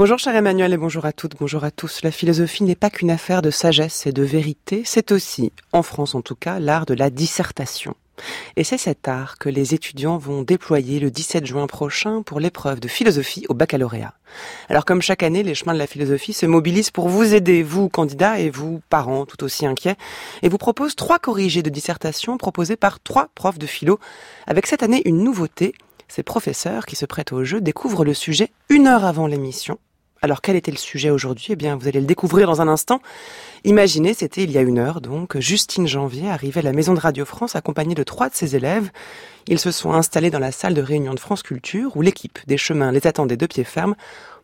Bonjour cher Emmanuel et bonjour à toutes, bonjour à tous. La philosophie n'est pas qu'une affaire de sagesse et de vérité, c'est aussi, en France en tout cas, l'art de la dissertation. Et c'est cet art que les étudiants vont déployer le 17 juin prochain pour l'épreuve de philosophie au baccalauréat. Alors comme chaque année, les chemins de la philosophie se mobilisent pour vous aider, vous candidats et vous parents tout aussi inquiets, et vous proposent trois corrigés de dissertation proposés par trois profs de philo, avec cette année une nouveauté, ces professeurs qui se prêtent au jeu découvrent le sujet une heure avant l'émission alors quel était le sujet aujourd'hui? Eh bien, vous allez le découvrir dans un instant. Imaginez, c'était il y a une heure, donc, Justine Janvier arrivait à la Maison de Radio France accompagnée de trois de ses élèves. Ils se sont installés dans la salle de réunion de France Culture où l'équipe des chemins les attendait de pied ferme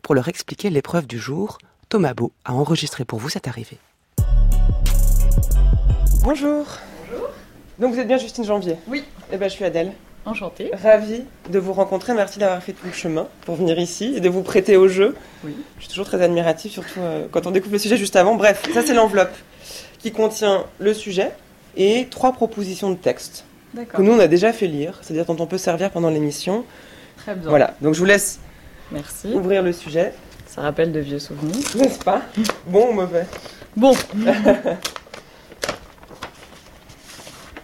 pour leur expliquer l'épreuve du jour. Thomas Beau a enregistré pour vous cette arrivée. Bonjour. Bonjour. Donc vous êtes bien Justine Janvier? Oui. Eh bien je suis Adèle. Enchantée. Ravie de vous rencontrer. Merci d'avoir fait tout le chemin pour venir ici et de vous prêter au jeu. Oui. Je suis toujours très admirative, surtout euh, quand on découvre le sujet juste avant. Bref, ça c'est l'enveloppe qui contient le sujet et trois propositions de texte que nous on a déjà fait lire, c'est-à-dire dont on peut servir pendant l'émission. Très bien. Voilà, donc je vous laisse Merci. ouvrir le sujet, Ça rappelle de vieux souvenirs. n'est-ce pas? Bon ou mauvais? Bon.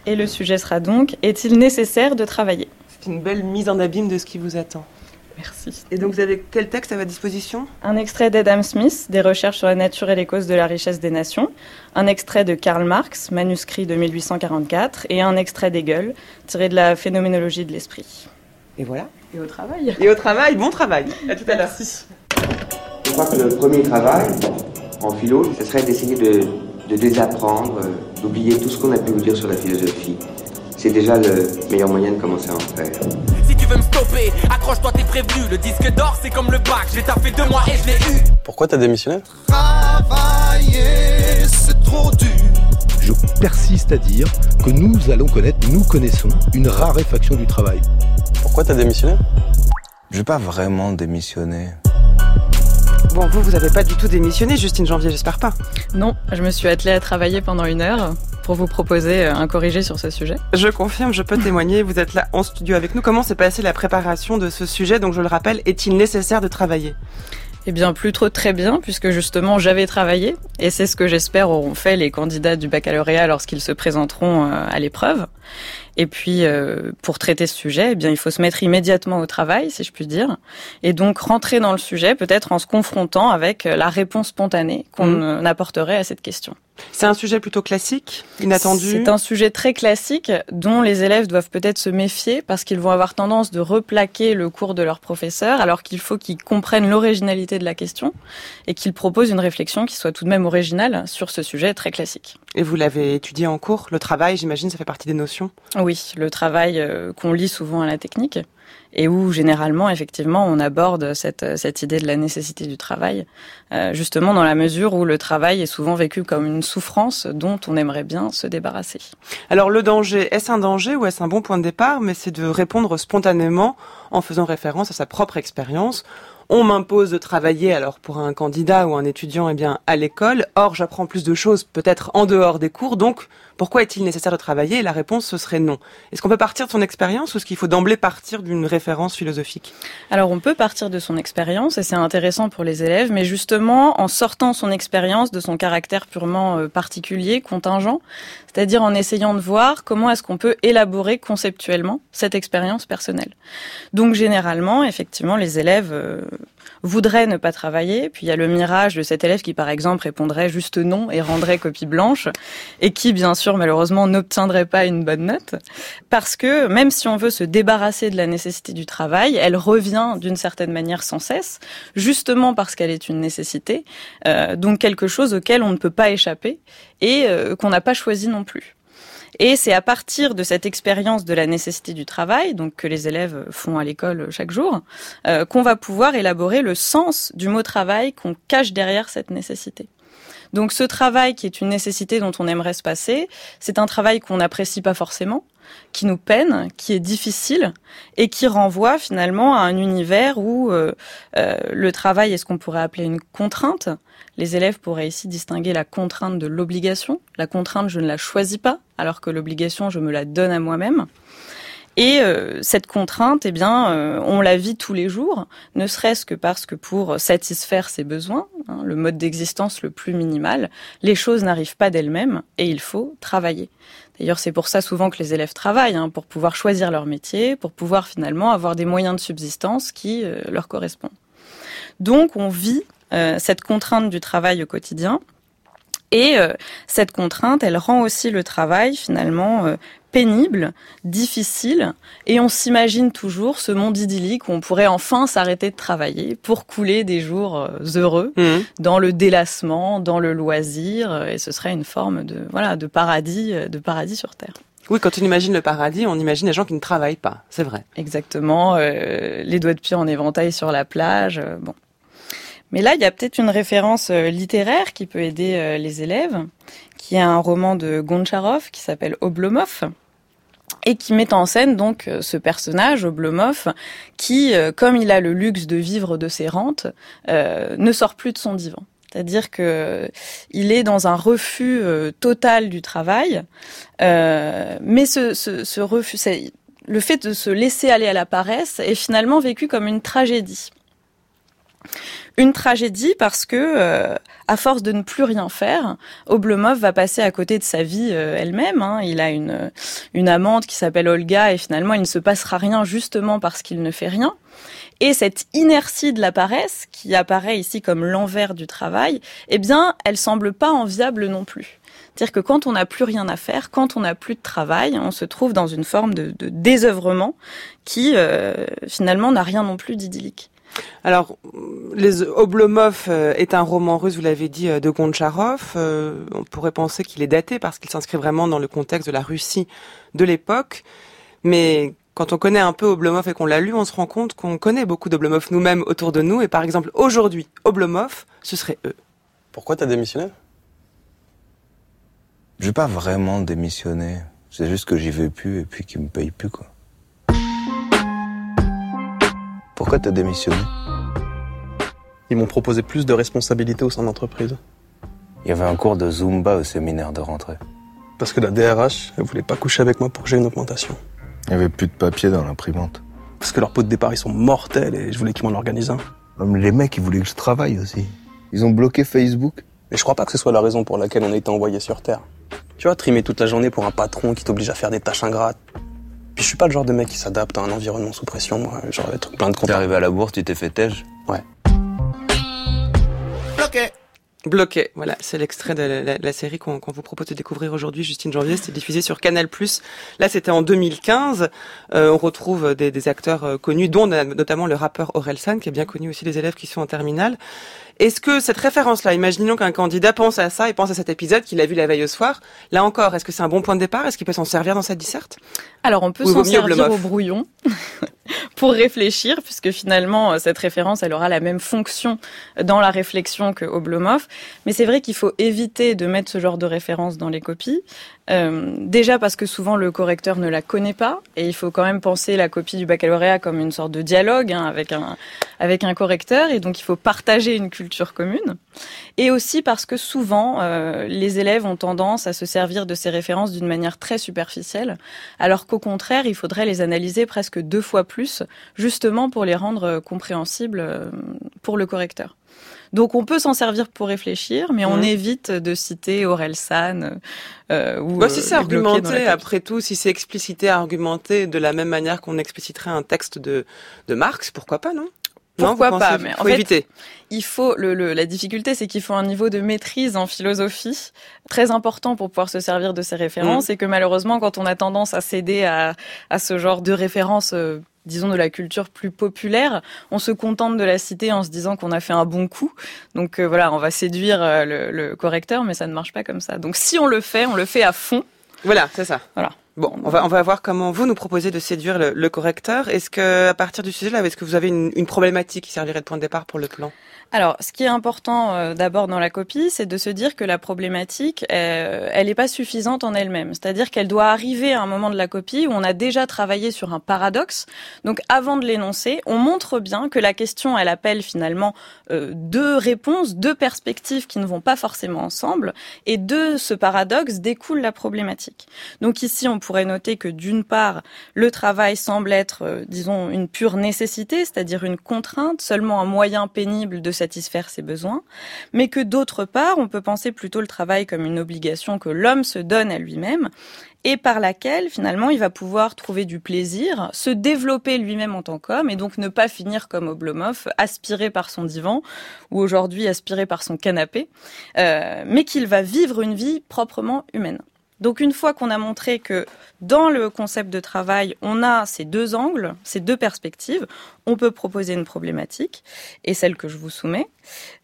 Et le sujet sera donc Est-il nécessaire de travailler? C'est une belle mise en abîme de ce qui vous attend. Merci. Et donc vous avez quel texte à votre disposition? Un extrait d'Adam Smith, des recherches sur la nature et les causes de la richesse des nations. Un extrait de Karl Marx, manuscrit de 1844. Et un extrait d'Hegel, tiré de la phénoménologie de l'esprit. Et voilà. Et au travail. Et au travail, bon travail. À tout à l'heure. Je crois que le premier travail en philo, ce serait d'essayer de, de désapprendre, euh, d'oublier tout ce qu'on a pu vous dire sur la philosophie. C'est déjà le meilleur moyen de commencer à en faire. Si tu veux me stopper, accroche-toi, t'es prévenu. Le disque d'or, c'est comme le bac. J'ai taffé deux mois et je l'ai eu. Pourquoi t'as démissionné Travailler, c'est trop dur. Je persiste à dire que nous allons connaître, nous connaissons une raréfaction du travail. Pourquoi t'as démissionné Je vais pas vraiment démissionner. Bon, vous, vous n'avez pas du tout démissionné, Justine Janvier, j'espère pas. Non, je me suis attelée à travailler pendant une heure pour vous proposer un corrigé sur ce sujet. Je confirme, je peux témoigner, vous êtes là en studio avec nous. Comment s'est passée la préparation de ce sujet? Donc je le rappelle, est-il nécessaire de travailler? Eh bien, plus trop très bien, puisque justement j'avais travaillé, et c'est ce que j'espère auront fait les candidats du baccalauréat lorsqu'ils se présenteront euh, à l'épreuve. Et puis, euh, pour traiter ce sujet, eh bien, il faut se mettre immédiatement au travail, si je puis dire, et donc rentrer dans le sujet, peut-être en se confrontant avec euh, la réponse spontanée qu'on Mhm. euh, apporterait à cette question. C'est un sujet plutôt classique, inattendu. C'est un sujet très classique dont les élèves doivent peut-être se méfier parce qu'ils vont avoir tendance de replaquer le cours de leur professeur alors qu'il faut qu'ils comprennent l'originalité de la question et qu'ils proposent une réflexion qui soit tout de même originale sur ce sujet très classique. Et vous l'avez étudié en cours, le travail, j'imagine, ça fait partie des notions? Oui, le travail euh, qu'on lit souvent à la technique et où généralement, effectivement, on aborde cette, cette idée de la nécessité du travail, euh, justement dans la mesure où le travail est souvent vécu comme une souffrance dont on aimerait bien se débarrasser. Alors le danger, est-ce un danger ou est-ce un bon point de départ? Mais c'est de répondre spontanément en faisant référence à sa propre expérience. On m'impose de travailler alors pour un candidat ou un étudiant eh bien à l'école. Or j'apprends plus de choses peut-être en dehors des cours. Donc pourquoi est-il nécessaire de travailler? La réponse ce serait non. Est-ce qu'on peut partir de son expérience ou est-ce qu'il faut d'emblée partir d'une référence philosophique? Alors on peut partir de son expérience et c'est intéressant pour les élèves, mais justement en sortant son expérience de son caractère purement euh, particulier, contingent, c'est-à-dire en essayant de voir comment est-ce qu'on peut élaborer conceptuellement cette expérience personnelle. Donc généralement, effectivement, les élèves voudraient ne pas travailler, puis il y a le mirage de cet élève qui par exemple répondrait juste non et rendrait copie blanche, et qui bien sûr malheureusement n'obtiendrait pas une bonne note, parce que même si on veut se débarrasser de la nécessité du travail, elle revient d'une certaine manière sans cesse, justement parce qu'elle est une nécessité, euh, donc quelque chose auquel on ne peut pas échapper et euh, qu'on n'a pas choisi non plus. Et c'est à partir de cette expérience de la nécessité du travail, donc que les élèves font à l'école chaque jour, euh, qu'on va pouvoir élaborer le sens du mot travail qu'on cache derrière cette nécessité. Donc ce travail qui est une nécessité dont on aimerait se passer, c'est un travail qu'on n'apprécie pas forcément, qui nous peine, qui est difficile et qui renvoie finalement à un univers où euh, euh, le travail est ce qu'on pourrait appeler une contrainte. Les élèves pourraient ici distinguer la contrainte de l'obligation. La contrainte, je ne la choisis pas, alors que l'obligation, je me la donne à moi-même. Et euh, cette contrainte, eh bien, euh, on la vit tous les jours, ne serait-ce que parce que pour satisfaire ses besoins, hein, le mode d'existence le plus minimal, les choses n'arrivent pas d'elles-mêmes et il faut travailler. D'ailleurs, c'est pour ça souvent que les élèves travaillent, hein, pour pouvoir choisir leur métier, pour pouvoir finalement avoir des moyens de subsistance qui euh, leur correspondent. Donc, on vit cette contrainte du travail au quotidien. Et cette contrainte, elle rend aussi le travail finalement pénible, difficile, et on s'imagine toujours ce monde idyllique où on pourrait enfin s'arrêter de travailler pour couler des jours euh, heureux mmh. dans le délassement, dans le loisir, euh, et ce serait une forme de voilà de paradis, euh, de paradis sur terre. Oui, quand on imagine le paradis, on imagine les gens qui ne travaillent pas, c'est vrai. Exactement, les doigts de pied en éventail sur la plage, bon. Mais là, il y a peut-être une référence littéraire qui peut aider les élèves, qui est un roman de Goncharov qui s'appelle Oblomov et qui met en scène donc euh, ce personnage, Oblomov, qui, euh, comme il a le luxe de vivre de ses rentes, euh, ne sort plus de son divan. C'est-à-dire que il est dans un refus total du travail, mais ce, le fait de se laisser aller à la paresse est finalement vécu comme une tragédie. Une tragédie parce que, euh, à force de ne plus rien faire, Oblomov va passer à côté de sa vie euh, elle-même. Hein. Il a une, une amante qui s'appelle Olga et finalement il ne se passera rien justement parce qu'il ne fait rien. Et cette inertie de la paresse, qui apparaît ici comme l'envers du travail, eh bien, elle semble pas enviable non plus. C'est-à-dire que quand on n'a plus rien à faire, quand on n'a plus de travail, on se trouve dans une forme de, de désœuvrement qui euh, finalement n'a rien non plus d'idyllique. Alors, les Oblomov euh, est un roman russe, vous l'avez dit, euh, de Goncharov. Euh, on pourrait penser qu'il est daté parce qu'il s'inscrit vraiment dans le contexte de la Russie de l'époque. Mais quand on connaît un peu Oblomov et qu'on l'a lu, on se rend compte qu'on connaît beaucoup d'Oblomov nous-mêmes autour de nous. Et par exemple, aujourd'hui, Oblomov, ce serait eux. Pourquoi t'as démissionné? Je vais pas vraiment démissionner. C'est juste que j'y vais plus et puis qu'ils me payent plus, quoi. Pourquoi t'as démissionné? Ils m'ont proposé plus de responsabilités au sein de l'entreprise. Il y avait un cours de Zumba au séminaire de rentrée. Parce que la DRH, elle voulait pas coucher avec moi pour que j'ai une augmentation. Il y avait plus de papier dans l'imprimante. Parce que leurs pots de départ, ils sont mortels et je voulais qu'ils m'en organisent un. les mecs, ils voulaient que je travaille aussi. Ils ont bloqué Facebook. Mais je crois pas que ce soit la raison pour laquelle on a été envoyé sur Terre. Tu vois, trimer toute la journée pour un patron qui t'oblige à faire des tâches ingrates, puis je suis pas le genre de mec qui s'adapte à un environnement sous pression, moi. Genre être plein de T'es arrivé à la bourse, tu t'es fait tège Ouais. Bloqué Bloqué, voilà, c'est l'extrait de la, série qu'on vous propose de découvrir aujourd'hui, Justine Janvier, c'était diffusé sur Canal+. Là, c'était en 2015. Euh, on retrouve des, des acteurs euh, connus, dont notamment le rappeur Orelsan, qui est bien connu aussi des élèves qui sont en terminale. Est-ce que cette référence-là, imaginons qu'un candidat pense à ça et pense à cet épisode qu'il a vu la veille au soir, là encore, est-ce que c'est un bon point de départ? Est-ce qu'il peut s'en servir dans cette disserte? Alors on peut s'en servir au brouillon pour réfléchir, puisque finalement cette référence, elle aura la même fonction dans la réflexion que Oblomov. Mais c'est vrai qu'il faut éviter de mettre ce genre de référence dans les copies, euh, déjà parce que souvent le correcteur ne la connaît pas et il faut quand même penser la copie du baccalauréat comme une sorte de dialogue hein, avec un avec un correcteur et donc il faut partager une culture commune. Et aussi parce que souvent euh, les élèves ont tendance à se servir de ces références d'une manière très superficielle, alors qu'au contraire il faudrait les analyser presque deux fois plus justement pour les rendre compréhensibles euh, pour le correcteur. Donc on peut s'en servir pour réfléchir, mais on mmh. évite de citer Orelsan euh, ou. Bah, si euh, c'est argumenté, après tout, si c'est explicité, argumenté de la même manière qu'on expliciterait un texte de de Marx, pourquoi pas, non? Pourquoi pas Mais en fait, il faut le, le, la difficulté, c'est qu'il faut un niveau de maîtrise en philosophie très important pour pouvoir se servir de ces références, mmh. et que malheureusement, quand on a tendance à céder à, à ce genre de références euh, disons de la culture plus populaire, on se contente de la citer en se disant qu'on a fait un bon coup. Donc euh, voilà, on va séduire euh, le, correcteur, mais ça ne marche pas comme ça. Donc si on le fait, on le fait à fond. Voilà, c'est ça. Voilà. Bon, on va on va voir comment vous nous proposez de séduire le, correcteur. Est-ce que à partir du sujet là, est-ce que vous avez une, une problématique qui servirait de point de départ pour le plan? Alors, ce qui est important euh, d'abord dans la copie, c'est de se dire que la problématique, euh, elle n'est pas suffisante en elle-même. C'est-à-dire qu'elle doit arriver à un moment de la copie où on a déjà travaillé sur un paradoxe. Donc, avant de l'énoncer, on montre bien que la question, elle appelle finalement euh, deux réponses, deux perspectives qui ne vont pas forcément ensemble, et de ce paradoxe découle la problématique. Donc ici, on pourrait noter que d'une part, le travail semble être, disons, une pure nécessité, c'est-à-dire une contrainte, seulement un moyen pénible de satisfaire ses besoins, mais que d'autre part, on peut penser plutôt le travail comme une obligation que l'homme se donne à lui-même et par laquelle finalement il va pouvoir trouver du plaisir, se développer lui-même en tant qu'homme et donc ne pas finir comme Oblomov, aspiré par son divan ou aujourd'hui aspiré par son canapé, euh, mais qu'il va vivre une vie proprement humaine. Donc une fois qu'on a montré que dans le concept de travail, on a ces deux angles, ces deux perspectives, on peut proposer une problématique, et celle que je vous soumets,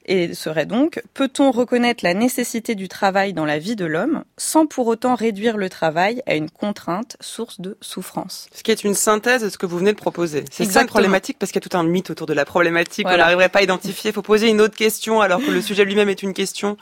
et serait donc, peut-on reconnaître la nécessité du travail dans la vie de l'homme sans pour autant réduire le travail à une contrainte source de souffrance? Ce qui est une synthèse de ce que vous venez de proposer. C'est ça une problématique parce qu'il y a tout un mythe autour de la problématique qu'on n'arriverait pas à identifier. Il faut poser une autre question alors que le sujet lui-même est une question.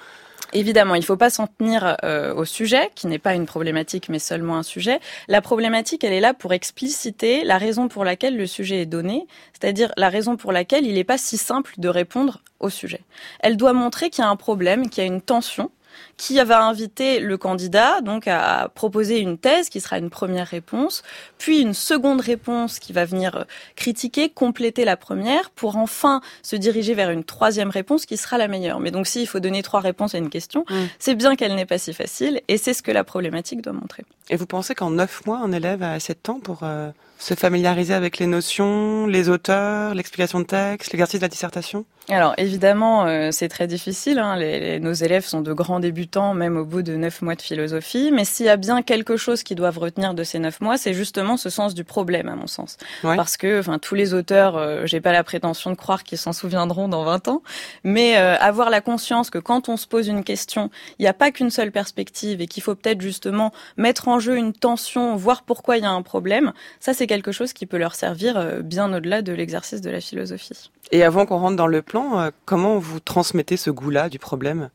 Évidemment, il ne faut pas s'en tenir euh, au sujet, qui n'est pas une problématique, mais seulement un sujet. La problématique, elle est là pour expliciter la raison pour laquelle le sujet est donné, c'est-à-dire la raison pour laquelle il n'est pas si simple de répondre au sujet. Elle doit montrer qu'il y a un problème, qu'il y a une tension, qui va inviter le candidat donc à proposer une thèse qui sera une première réponse, puis une seconde réponse qui va venir euh, critiquer, compléter la première, pour enfin se diriger vers une troisième réponse qui sera la meilleure. Mais donc s'il faut donner trois réponses à une question, c'est bien qu'elle n'est pas si facile, et c'est ce que la problématique doit montrer. Et vous pensez qu'en neuf mois, un élève a assez de temps pour euh, se familiariser avec les notions, les auteurs, l'explication de texte, l'exercice de la dissertation? Alors évidemment, euh, c'est très difficile. Hein. Les, nos élèves sont de grands débutants, même au bout de neuf mois de philosophie. Mais s'il y a bien quelque chose qu'ils doivent retenir de ces neuf mois, c'est justement ce sens du problème, à mon sens. Parce que, enfin, tous les auteurs, euh, j'ai pas la prétention de croire qu'ils s'en souviendront dans 20 ans, mais euh, avoir la conscience que quand on se pose une question, il n'y a pas qu'une seule perspective et qu'il faut peut-être justement mettre en jeu une tension, voir pourquoi il y a un problème. Ça, c'est quelque chose qui peut leur servir euh, bien au-delà de l'exercice de la philosophie. Et avant qu'on rentre dans le plan, euh, comment vous transmettez ce goût-là du problème?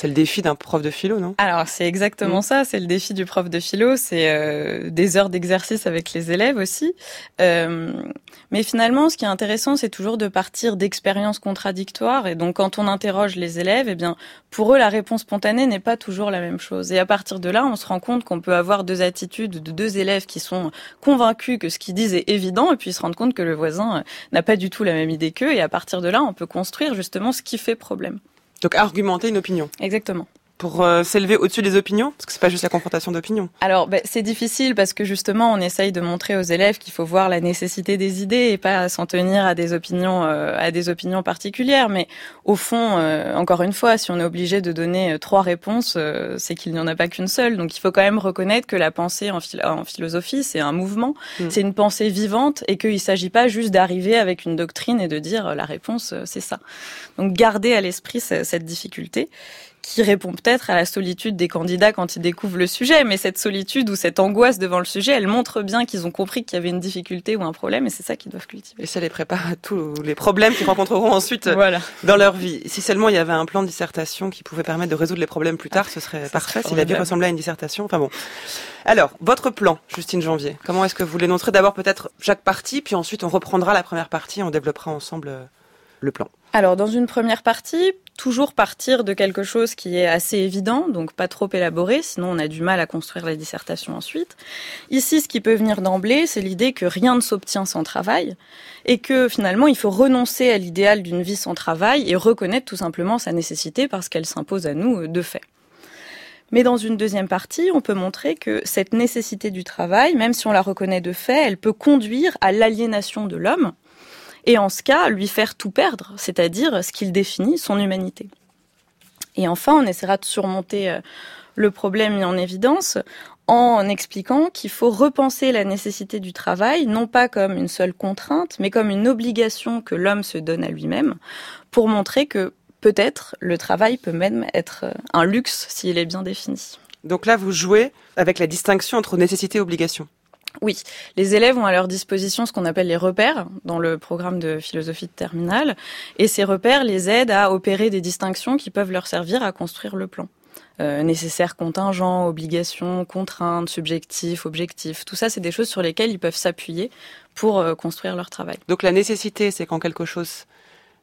C'est le défi d'un prof de philo, non? Alors c'est exactement mm. ça, c'est le défi du prof de philo, c'est euh, des heures d'exercice avec les élèves aussi. Euh, mais finalement, ce qui est intéressant, c'est toujours de partir d'expériences contradictoires. Et donc quand on interroge les élèves, eh bien pour eux, la réponse spontanée n'est pas toujours la même chose. Et à partir de là, on se rend compte qu'on peut avoir deux attitudes de deux élèves qui sont convaincus que ce qu'ils disent est évident, et puis se rendre compte que le voisin n'a pas du tout la même idée qu'eux. Et à partir de là, on peut construire justement ce qui fait problème. Donc argumenter une opinion. Exactement pour euh, s'élever au-dessus des opinions? Parce que c'est pas juste la confrontation d'opinions. Alors, ben, c'est difficile parce que justement, on essaye de montrer aux élèves qu'il faut voir la nécessité des idées et pas s'en tenir à des opinions, euh, à des opinions particulières. Mais au fond, euh, encore une fois, si on est obligé de donner trois réponses, c'est qu'il n'y en a pas qu'une seule. Donc, il faut quand même reconnaître que la pensée en, en philosophie, c'est un mouvement, mm. c'est une pensée vivante et qu'il ne s'agit pas juste d'arriver avec une doctrine et de dire la réponse, c'est ça. Donc, garder à l'esprit cette difficulté qui répond peut-être à la solitude des candidats quand ils découvrent le sujet, mais cette solitude ou cette angoisse devant le sujet, elle montre bien qu'ils ont compris qu'il y avait une difficulté ou un problème, et c'est ça qu'ils doivent cultiver. Et ça les prépare à tous les problèmes qu'ils rencontreront ensuite voilà. dans leur vie. Si seulement il y avait un plan de dissertation qui pouvait permettre de résoudre les problèmes plus tard, ce serait parfait. S'il a dû ressembler à une dissertation, enfin bon. Alors, votre plan, Justine Janvier, comment est-ce que vous l'énoncerez D'abord peut-être chaque partie, puis ensuite on reprendra la première partie, on développera ensemble euh, le plan. Alors, dans une première partie, toujours partir de quelque chose qui est assez évident, donc pas trop élaboré, sinon on a du mal à construire la dissertation ensuite. Ici, ce qui peut venir d'emblée, c'est l'idée que rien ne s'obtient sans travail, et que finalement, il faut renoncer à l'idéal d'une vie sans travail et reconnaître tout simplement sa nécessité parce qu'elle s'impose à nous de fait. Mais dans une deuxième partie, on peut montrer que cette nécessité du travail, même si on la reconnaît de fait, elle peut conduire à l'aliénation de l'homme, et en ce cas lui faire tout perdre, c'est-à-dire ce qu'il définit son humanité. Et enfin, on essaiera de surmonter euh, le problème mis en évidence en expliquant qu'il faut repenser la nécessité du travail, non pas comme une seule contrainte, mais comme une obligation que l'homme se donne à lui-même, pour montrer que peut-être le travail peut même être euh, un luxe s'il est bien défini. Donc là, vous jouez avec la distinction entre nécessité et obligation. Oui, les élèves ont à leur disposition ce qu'on appelle les repères dans le programme de philosophie de terminale, et ces repères les aident à opérer des distinctions qui peuvent leur servir à construire le plan. Euh, nécessaires, contingents, obligations, contraintes, subjectifs, objectifs. Tout ça, c'est des choses sur lesquelles ils peuvent s'appuyer pour euh, construire leur travail. Donc la nécessité, c'est quand quelque chose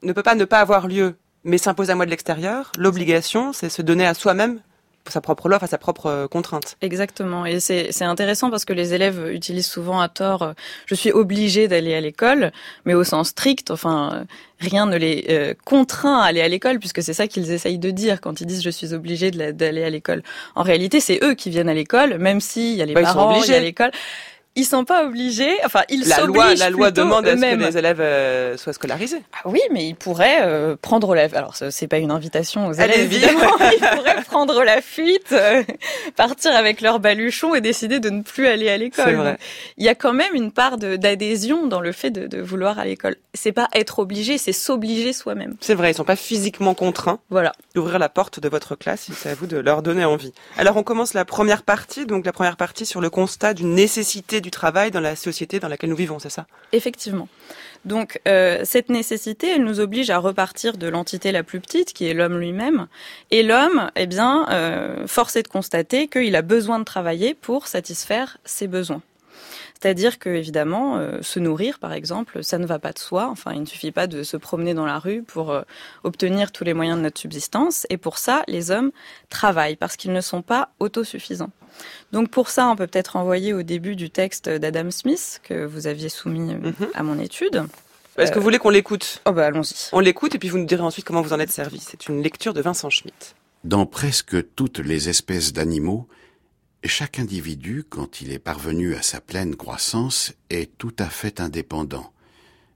ne peut pas ne pas avoir lieu, mais s'impose à moi de l'extérieur. L'obligation, c'est se donner à soi-même sa propre loi, à sa propre euh, contrainte. Exactement. Et c'est intéressant parce que les élèves utilisent souvent à tort euh, je suis obligé d'aller à l'école, mais au sens strict, enfin, euh, rien ne les contraint à aller à l'école puisque c'est ça qu'ils essayent de dire quand ils disent je suis obligé d'aller à l'école. En réalité, c'est eux qui viennent à l'école, même s'il y a les bah, parents, il y a l'école ils sont pas obligés. Enfin, ils la loi, la loi demande à ce que les élèves euh, soient scolarisés. Ah oui, mais ils pourraient euh, prendre la. Alors, c'est pas une invitation aux élèves, évidemment. ils pourraient prendre la fuite, euh, partir avec leur baluchon et décider de ne plus aller à l'école. Il y a quand même une part d'adhésion dans le fait de, de vouloir à l'école. C'est pas être obligé, c'est s'obliger soi-même. C'est vrai, ils sont pas physiquement contraints. Voilà. D'ouvrir la porte de votre classe, c'est à vous de leur donner envie. Alors, on commence la première partie, donc la première partie sur le constat d'une nécessité du travail dans la société dans laquelle nous vivons, c'est ça? Effectivement. Donc euh, cette nécessité, elle nous oblige à repartir de l'entité la plus petite, qui est l'homme lui-même. Et l'homme, eh bien, euh, force est de constater qu'il a besoin de travailler pour satisfaire ses besoins. C'est-à-dire que évidemment, euh, se nourrir, par exemple, ça ne va pas de soi. Enfin, il ne suffit pas de se promener dans la rue pour euh, obtenir tous les moyens de notre subsistance. Et pour ça, les hommes travaillent parce qu'ils ne sont pas autosuffisants. Donc pour ça, on peut peut-être envoyer au début du texte d'Adam Smith que vous aviez soumis euh, mhm. à mon étude. Est-ce que vous voulez qu'on l'écoute? Oh bah allons-y. On l'écoute et puis vous nous direz ensuite comment vous en êtes servi. C'est une lecture de Vincent Schmitt. Dans presque toutes les espèces d'animaux, chaque individu, quand il est parvenu à sa pleine croissance, est tout à fait indépendant.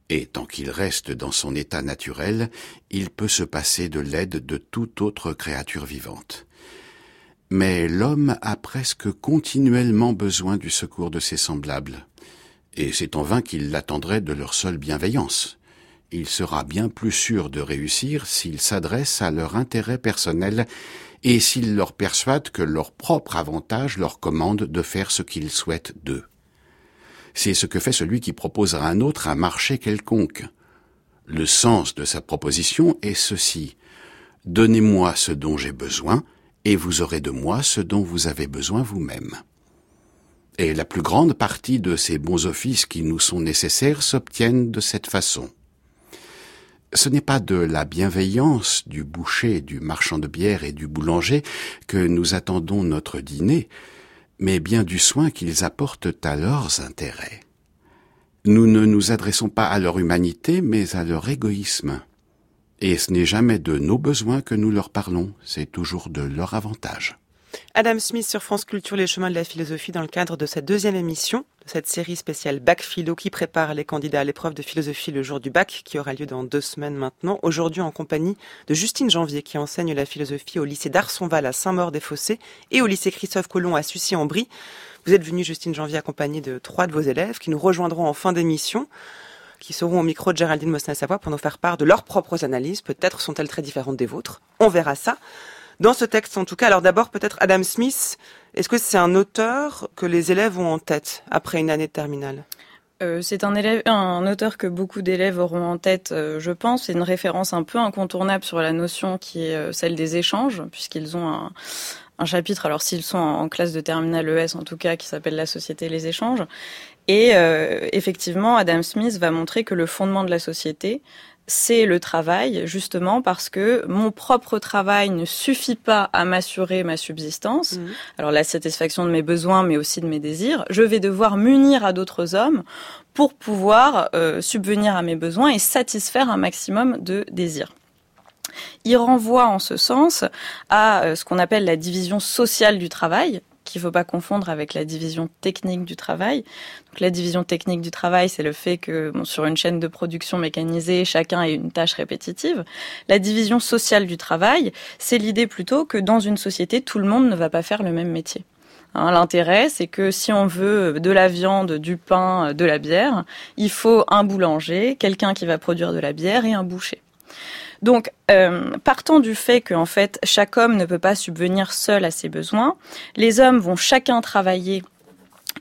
Et tant qu'il reste dans son état naturel, il peut se passer de l'aide de toute autre créature vivante. Mais l'homme a presque continuellement besoin du secours de ses semblables, et c'est en vain qu'il l'attendrait de leur seule bienveillance. Il sera bien plus sûr de réussir s'il s'adresse à leur intérêt personnel et s'ils leur persuadent que leur propre avantage leur commande de faire ce qu'ils souhaitent d'eux. C'est ce que fait celui qui propose à un autre un marché quelconque. Le sens de sa proposition est ceci. Donnez-moi ce dont j'ai besoin, et vous aurez de moi ce dont vous avez besoin vous-même. Et la plus grande partie de ces bons offices qui nous sont nécessaires s'obtiennent de cette façon ce n'est pas de la bienveillance du boucher, du marchand de bière et du boulanger que nous attendons notre dîner, mais bien du soin qu'ils apportent à leurs intérêts. Nous ne nous adressons pas à leur humanité, mais à leur égoïsme. Et ce n'est jamais de nos besoins que nous leur parlons, c'est toujours de leur avantage. Adam Smith sur France Culture, les chemins de la philosophie dans le cadre de cette deuxième émission de cette série spéciale Bac Philo qui prépare les candidats à l'épreuve de philosophie le jour du bac qui aura lieu dans deux semaines maintenant. Aujourd'hui en compagnie de Justine Janvier qui enseigne la philosophie au lycée d'Arsonval à Saint-Maur-des-Fossés et au lycée Christophe Colomb à Sucy-en-Brie. Vous êtes venue Justine Janvier accompagnée de trois de vos élèves qui nous rejoindront en fin d'émission qui seront au micro de Géraldine Mosna-Savoie pour nous faire part de leurs propres analyses. Peut-être sont-elles très différentes des vôtres. On verra ça dans ce texte en tout cas. Alors d'abord peut-être Adam Smith, est-ce que c'est un auteur que les élèves ont en tête après une année de terminale? Euh, c'est un, auteur que beaucoup d'élèves auront en tête, euh, je pense. C'est une référence un peu incontournable sur la notion qui est euh, celle des échanges, puisqu'ils ont un, un chapitre, alors s'ils sont en, classe de terminale ES en tout cas, qui s'appelle La société et les échanges. Et effectivement, Adam Smith va montrer que le fondement de la société, c'est le travail, justement parce que mon propre travail ne suffit pas à m'assurer ma subsistance, mhm. alors la satisfaction de mes besoins, mais aussi de mes désirs. Je vais devoir m'unir à d'autres hommes pour pouvoir euh, subvenir à mes besoins et satisfaire un maximum de désirs. Il renvoie en ce sens à euh, ce qu'on appelle la division sociale du travail, qu'il ne faut pas confondre avec la division technique du travail. La division technique du travail, c'est le fait que sur une chaîne de production mécanisée, chacun ait une tâche répétitive. La division sociale du travail, c'est l'idée plutôt que dans une société, tout le monde ne va pas faire le même métier. Hein, L'intérêt, c'est que si on veut de la viande, du pain, de la bière, il faut un boulanger, quelqu'un qui va produire de la bière et un boucher. Donc, euh, partant du fait que en fait chaque homme ne peut pas subvenir seul à ses besoins, les hommes vont chacun travailler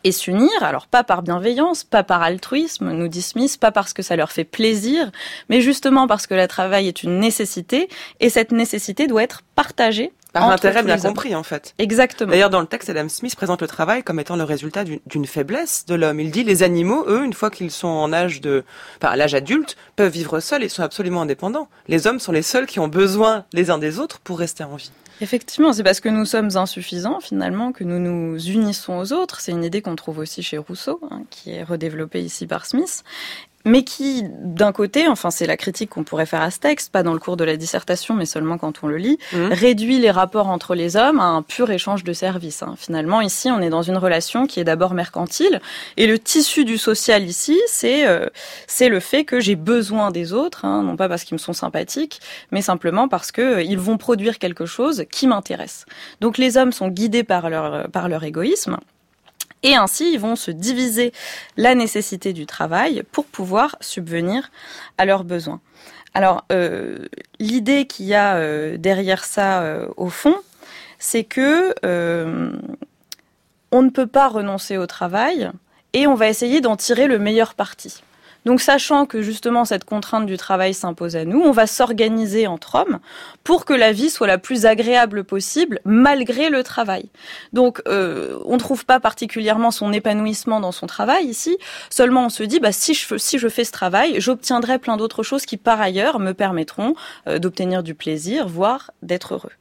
et s'unir, alors pas par bienveillance, pas par altruisme, nous Smith, pas parce que ça leur fait plaisir, mais justement parce que le travail est une nécessité, et cette nécessité doit être partagée par l'intérêt bien compris, en fait. Exactement. D'ailleurs, dans le texte, Adam Smith présente le travail comme étant le résultat d'une faiblesse de l'homme. Il dit les animaux, eux, une fois qu'ils sont en âge de, enfin, à l'âge adulte, peuvent vivre seuls et sont absolument indépendants. Les hommes sont les seuls qui ont besoin les uns des autres pour rester en vie. Effectivement, c'est parce que nous sommes insuffisants finalement que nous nous unissons aux autres. C'est une idée qu'on trouve aussi chez Rousseau, hein, qui est redéveloppée ici par Smith mais qui, d'un côté, enfin c'est la critique qu'on pourrait faire à ce texte, pas dans le cours de la dissertation, mais seulement quand on le lit, mmh. réduit les rapports entre les hommes à un pur échange de services. Hein. Finalement, ici, on est dans une relation qui est d'abord mercantile, et le tissu du social ici, c'est euh, c'est le fait que j'ai besoin des autres, hein, non pas parce qu'ils me sont sympathiques, mais simplement parce que euh, ils vont produire quelque chose qui m'intéresse. Donc les hommes sont guidés par leur par leur égoïsme. Et ainsi, ils vont se diviser la nécessité du travail pour pouvoir subvenir à leurs besoins. Alors, euh, l'idée qu'il y a euh, derrière ça, euh, au fond, c'est que on ne peut pas renoncer au travail et on va essayer d'en tirer le meilleur parti. Donc sachant que justement cette contrainte du travail s'impose à nous, on va s'organiser entre hommes pour que la vie soit la plus agréable possible malgré le travail. Donc euh, on ne trouve pas particulièrement son épanouissement dans son travail ici, seulement on se dit bah si je fais ce travail, j'obtiendrai plein d'autres choses qui par ailleurs me permettront euh, d'obtenir du plaisir, voire d'être heureux.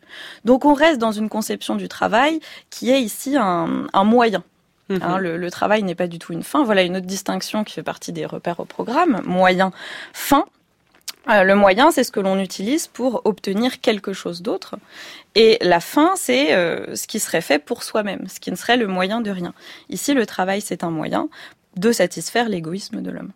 Donc on reste dans une conception du travail qui est ici un moyen Hein, mhm. le, travail n'est pas du tout une fin. Voilà une autre distinction qui fait partie des repères au programme. Moyen, fin. Euh, le moyen, c'est ce que l'on utilise pour obtenir quelque chose d'autre. Et la fin, c'est euh, ce qui serait fait pour soi-même, ce qui ne serait le moyen de rien. Ici, le travail, c'est un moyen de satisfaire l'égoïsme de l'homme.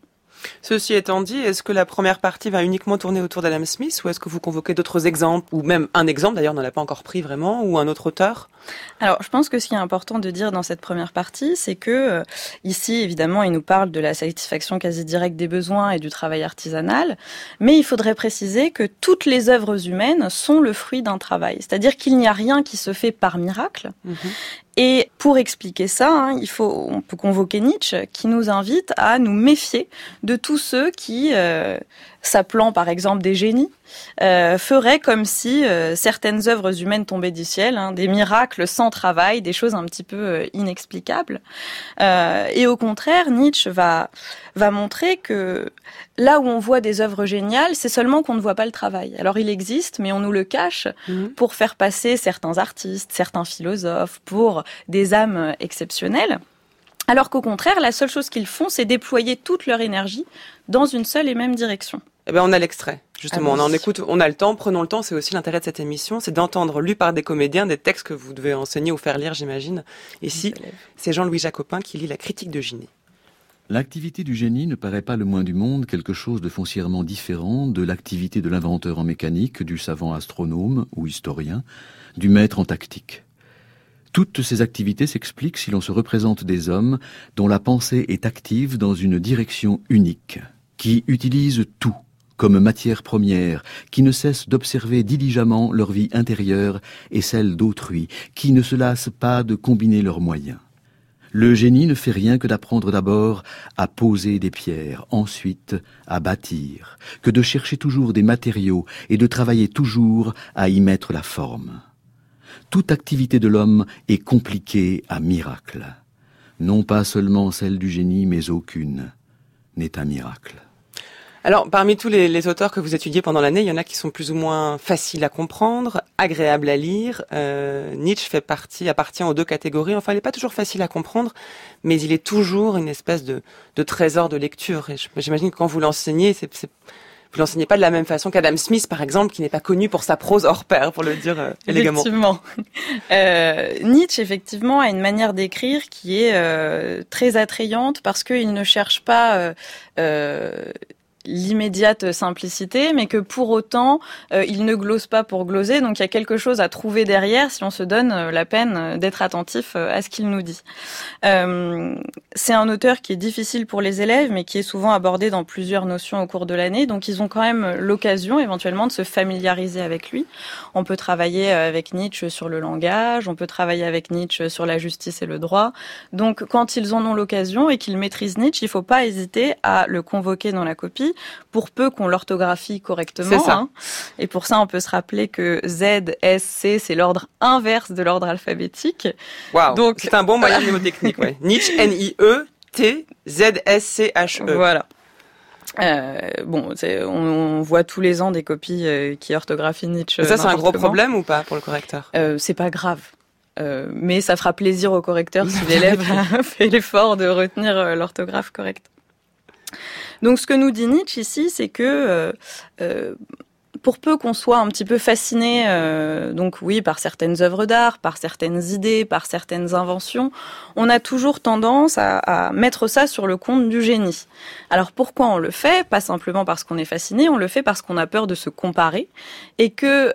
Ceci étant dit, est-ce que la première partie va uniquement tourner autour d'Adam Smith ou est-ce que vous convoquez d'autres exemples ou même un exemple d'ailleurs, on n'en a pas encore pris vraiment ou un autre auteur? Alors, je pense que ce qui est important de dire dans cette première partie, c'est que euh, ici, évidemment, il nous parle de la satisfaction quasi directe des besoins et du travail artisanal, mais il faudrait préciser que toutes les œuvres humaines sont le fruit d'un travail, c'est-à-dire qu'il n'y a rien qui se fait par miracle. Mhm. Et pour expliquer ça, hein, il faut, on peut convoquer Nietzsche, qui nous invite à nous méfier de tous ceux qui, euh, s'appelant par exemple des génies, euh, ferait comme si euh, certaines œuvres humaines tombaient du ciel, hein, des miracles sans travail, des choses un petit peu euh, inexplicables. Euh, et au contraire, Nietzsche va va montrer que là où on voit des œuvres géniales, c'est seulement qu'on ne voit pas le travail. Alors il existe, mais on nous le cache mhm. pour faire passer certains artistes, certains philosophes pour des âmes exceptionnelles. Alors qu'au contraire, la seule chose qu'ils font, c'est déployer toute leur énergie dans une seule et même direction. Eh ben, on a l'extrait. Justement, ah on en écoute, on a le temps, prenons le temps. C'est aussi l'intérêt de cette émission, c'est d'entendre, lu par des comédiens, des textes que vous devez enseigner ou faire lire, j'imagine. Ici, c'est Jean-Louis Jacopin qui lit la critique de génie. L'activité du génie ne paraît pas le moins du monde quelque chose de foncièrement différent de l'activité de l'inventeur en mécanique, du savant astronome ou historien, du maître en tactique. Toutes ces activités s'expliquent si l'on se représente des hommes dont la pensée est active dans une direction unique, qui utilisent tout comme matière première, qui ne cessent d'observer diligemment leur vie intérieure et celle d'autrui, qui ne se lassent pas de combiner leurs moyens. Le génie ne fait rien que d'apprendre d'abord à poser des pierres, ensuite à bâtir, que de chercher toujours des matériaux et de travailler toujours à y mettre la forme. Toute activité de l'homme est compliquée à miracle. Non pas seulement celle du génie, mais aucune n'est un miracle. Alors, parmi tous les, auteurs que vous étudiez pendant l'année, il y en a qui sont plus ou moins faciles à comprendre, agréables à lire. Euh, Nietzsche fait partie, appartient aux deux catégories. Enfin, il n'est pas toujours facile à comprendre, mais il est toujours une espèce de, trésor de lecture. Et j'imagine que quand vous l'enseignez, c'est, vous l'enseignez pas de la même façon qu'Adam Smith, par exemple, qui n'est pas connu pour sa prose hors pair, pour le dire euh, élégamment. Effectivement. Euh, Nietzsche, effectivement, a une manière d'écrire qui est euh, très attrayante parce qu'il ne cherche pas l'immédiate simplicité, mais que pour autant, euh, il ne glose pas pour gloser. Donc il y a quelque chose à trouver derrière si on se donne euh, la peine d'être attentif à ce qu'il nous dit. c'est un auteur qui est difficile pour les élèves, mais qui est souvent abordé dans plusieurs notions au cours de l'année. Donc ils ont quand même l'occasion éventuellement de se familiariser avec lui. On peut travailler avec Nietzsche sur le langage, on peut travailler avec Nietzsche sur la justice et le droit. Donc quand ils en ont l'occasion et qu'ils maîtrisent Nietzsche, il ne faut pas hésiter à le convoquer dans la copie pour peu qu'on l'orthographie correctement. Hein. Et pour ça, on peut se rappeler que Z, S, C, c'est l'ordre inverse de l'ordre alphabétique. Wow. Donc c'est un bon moyen de mnémotechnique. Ouais. Nietzsche, N-I-E, T, Z, S, C, H, E. Voilà. Euh, bon, on, on, voit tous les ans des copies euh, qui orthographient Nietzsche. ça, c'est un gros problème ou pas pour le correcteur? Euh, C'est pas grave. Euh, mais ça fera plaisir au correcteur si l'élève fait l'effort de retenir euh, l'orthographe correcte. Donc ce que nous dit Nietzsche ici, c'est que euh, pour peu qu'on soit un petit peu fasciné, donc oui, par certaines œuvres d'art, par certaines idées, par certaines inventions, on a toujours tendance à, mettre ça sur le compte du génie. Alors pourquoi on le fait? Pas simplement parce qu'on est fasciné, on le fait parce qu'on a peur de se comparer et que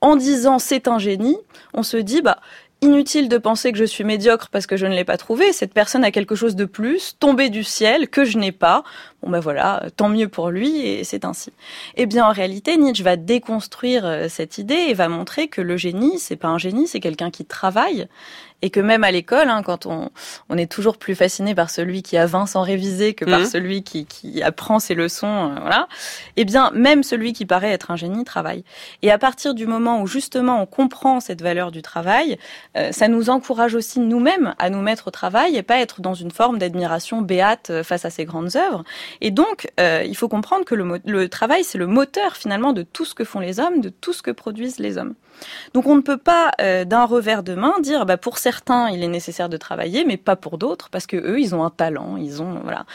en disant c'est un génie, on se dit bah inutile de penser que je suis médiocre parce que je ne l'ai pas trouvé. Cette personne a quelque chose de plus, tombé du ciel, que je n'ai pas. Bon ben voilà, tant mieux pour lui et c'est ainsi. Eh bien en réalité, Nietzsche va déconstruire euh, cette idée et va montrer que le génie, c'est pas un génie, c'est quelqu'un qui travaille et que même à l'école, hein, quand on, on est toujours plus fasciné par celui qui a 20 sans réviser que par mmh. celui qui, qui apprend ses leçons, euh, voilà. Eh bien, même celui qui paraît être un génie travaille. Et à partir du moment où justement on comprend cette valeur du travail, euh, ça nous encourage aussi nous-mêmes à nous mettre au travail et pas être dans une forme d'admiration béate euh, face à ces grandes œuvres. Et donc, il faut comprendre que le, le travail, c'est le moteur finalement de tout ce que font les hommes, de tout ce que produisent les hommes. Donc on ne peut pas euh, d'un revers de main dire bah pour certains il est nécessaire de travailler mais pas pour d'autres parce que eux ils ont un talent, ils ont voilà.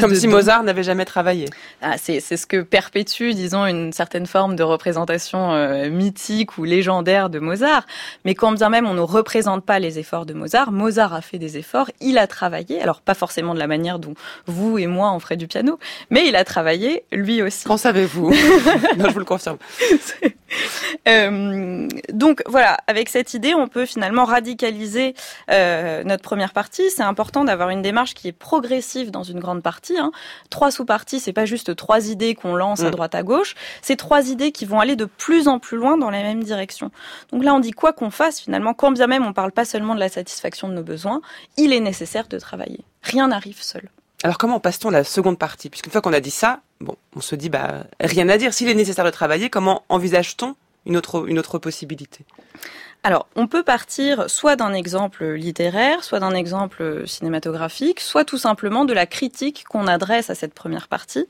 Comme si Mozart n'avait jamais travaillé. Ah, c'est c'est ce que perpétue disons une certaine forme de représentation euh, mythique ou légendaire de Mozart. Mais quand bien même on ne représente pas les efforts de Mozart, Mozart a fait des efforts, il a travaillé. Alors pas forcément de la manière dont vous et moi on ferait du piano, mais il a travaillé lui aussi. Qu'en savez-vous? Non, je vous le confirme. euh, donc voilà, avec cette idée, on peut finalement radicaliser euh, notre première partie. C'est important d'avoir une démarche qui est progressive dans une grande partie. Hein. Trois sous-parties, c'est pas juste trois idées qu'on lance à mm. droite à gauche. C'est trois idées qui vont aller de plus en plus loin dans la même direction. Donc là, on dit quoi qu'on fasse finalement, quand bien même on parle pas seulement de la satisfaction de nos besoins, il est nécessaire de travailler. Rien n'arrive seul. Alors comment passe-t-on la seconde partie? Puisqu'une fois qu'on a dit ça, bon, on se dit bah rien à dire. S'il est nécessaire de travailler, comment envisage-t-on une autre, une autre possibilité? Alors, on peut partir soit d'un exemple littéraire, soit d'un exemple cinématographique, soit tout simplement de la critique qu'on adresse à cette première partie.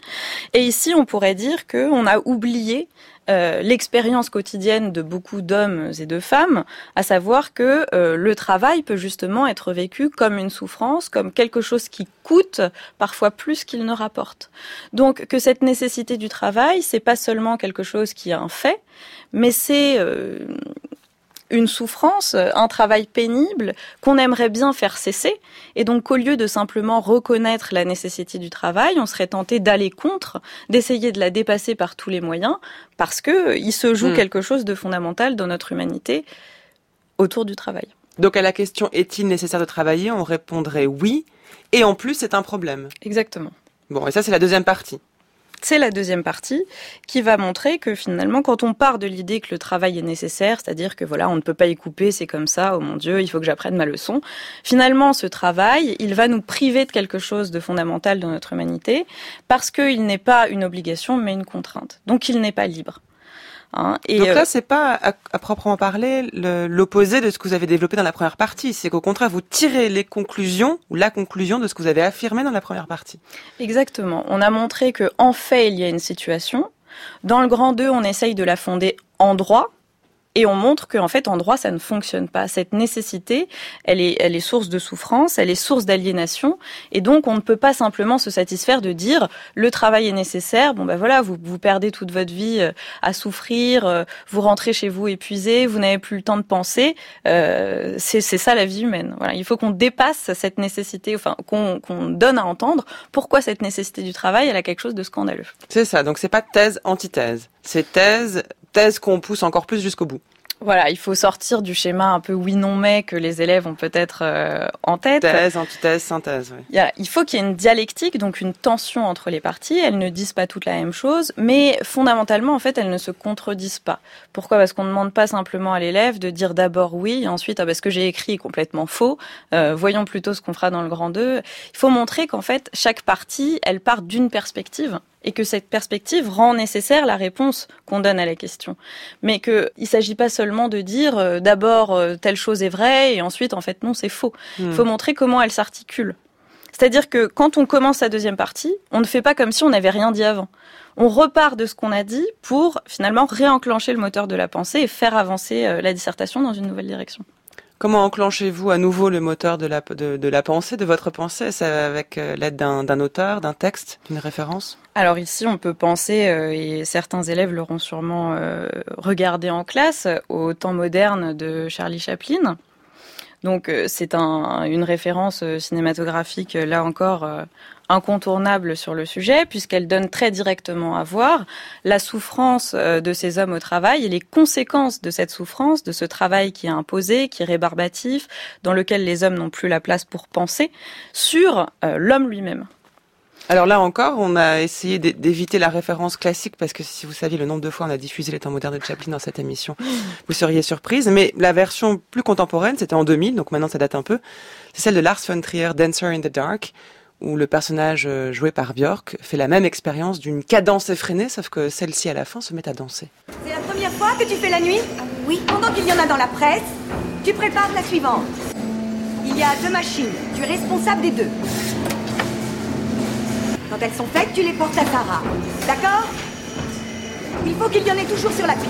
Et ici, on pourrait dire qu'on a oublié euh, l'expérience quotidienne de beaucoup d'hommes et de femmes, à savoir que euh, le travail peut justement être vécu comme une souffrance, comme quelque chose qui coûte parfois plus qu'il ne rapporte. Donc que cette nécessité du travail, c'est pas seulement quelque chose qui est un fait, mais c'est euh, une souffrance, un travail pénible qu'on aimerait bien faire cesser. Et donc qu'au lieu de simplement reconnaître la nécessité du travail, on serait tenté d'aller contre, d'essayer de la dépasser par tous les moyens, parce que il se joue hmm. quelque chose de fondamental dans notre humanité autour du travail. Donc à la question est-il nécessaire de travailler, on répondrait oui, et en plus c'est un problème. Exactement. Bon, et ça c'est la deuxième partie c'est la deuxième partie qui va montrer que finalement, quand on part de l'idée que le travail est nécessaire, c'est-à-dire que voilà, on ne peut pas y couper, c'est comme ça, oh mon Dieu, il faut que j'apprenne ma leçon. Finalement, ce travail, il va nous priver de quelque chose de fondamental dans notre humanité parce qu'il n'est pas une obligation, mais une contrainte. Donc, il n'est pas libre. Hein. Et Donc là, euh, c'est pas à, proprement parler l'opposé de ce que vous avez développé dans la première partie. C'est qu'au contraire, vous tirez les conclusions ou la conclusion de ce que vous avez affirmé dans la première partie. Exactement. On a montré que en fait, il y a une situation. Dans le grand 2, on essaye de la fonder en droit, Et on montre qu'en fait, en droit, ça ne fonctionne pas. Cette nécessité, elle est, elle est source de souffrance, elle est source d'aliénation. Et donc, on ne peut pas simplement se satisfaire de dire le travail est nécessaire. Bon, ben voilà, vous, vous perdez toute votre vie euh, à souffrir, euh, vous rentrez chez vous épuisé, vous n'avez plus le temps de penser. Euh, c'est ça la vie humaine. Voilà, il faut qu'on dépasse cette nécessité, enfin, qu'on donne à entendre pourquoi cette nécessité du travail, elle a quelque chose de scandaleux. C'est ça. Donc, c'est pas thèse, antithèse. C'est thèse, thèse qu'on pousse encore plus jusqu'au bout. Voilà, il faut sortir du schéma un peu oui-non-mais que les élèves ont peut-être euh, en tête. Thèse, antithèse, synthèse. Oui. Il, faut qu'il y ait une dialectique, donc une tension entre les parties. Elles ne disent pas toutes la même chose, mais fondamentalement, en fait, elles ne se contredisent pas. Pourquoi? Parce qu'on ne demande pas simplement à l'élève de dire d'abord oui, et ensuite, ah, bah, ce que j'ai écrit est complètement faux. Euh, voyons plutôt ce qu'on fera dans le grand 2. Il faut montrer qu'en fait, chaque partie, elle part d'une perspective et que cette perspective rend nécessaire la réponse qu'on donne à la question. Mais qu'il ne s'agit pas seulement de dire euh, d'abord euh, telle chose est vraie et ensuite en fait non c'est faux. Il hmm. faut montrer comment elle s'articule. C'est-à-dire que quand on commence sa deuxième partie, on ne fait pas comme si on n'avait rien dit avant. On repart de ce qu'on a dit pour finalement réenclencher le moteur de la pensée et faire avancer euh, la dissertation dans une nouvelle direction. Comment enclenchez-vous à nouveau le moteur de la, de, la pensée, de votre pensée avec euh, l'aide d'un auteur, d'un texte, d'une référence? Alors ici, on peut penser, euh, et certains élèves l'auront sûrement euh, regardé en classe, au temps moderne de Charlie Chaplin. Donc c'est un, une référence cinématographique, là encore, incontournable sur le sujet, puisqu'elle donne très directement à voir la souffrance euh, de ces hommes au travail et les conséquences de cette souffrance, de ce travail qui est imposé, qui est rébarbatif, dans lequel les hommes n'ont plus la place pour penser, sur euh, l'homme lui-même. Alors là encore, on a essayé d'éviter la référence classique parce que si vous saviez le nombre de fois on a diffusé les temps modernes de Chaplin dans cette émission, vous seriez surprise. Mais la version plus contemporaine, c'était en 2000, donc maintenant ça date un peu. C'est celle de Lars von Trier, Dancer in the Dark, où le personnage euh, joué par Björk fait la même expérience d'une cadence effrénée, sauf que celle-ci à la fin se met à danser. C'est la première fois que tu fais la nuit? Oui. Pendant qu'il y en a dans la presse, tu prépares la suivante. Il y a deux machines, tu es responsable des deux. Quand elles sont faites, tu les portes à Sarah. D'accord? Il faut qu'il y en ait toujours sur la pile.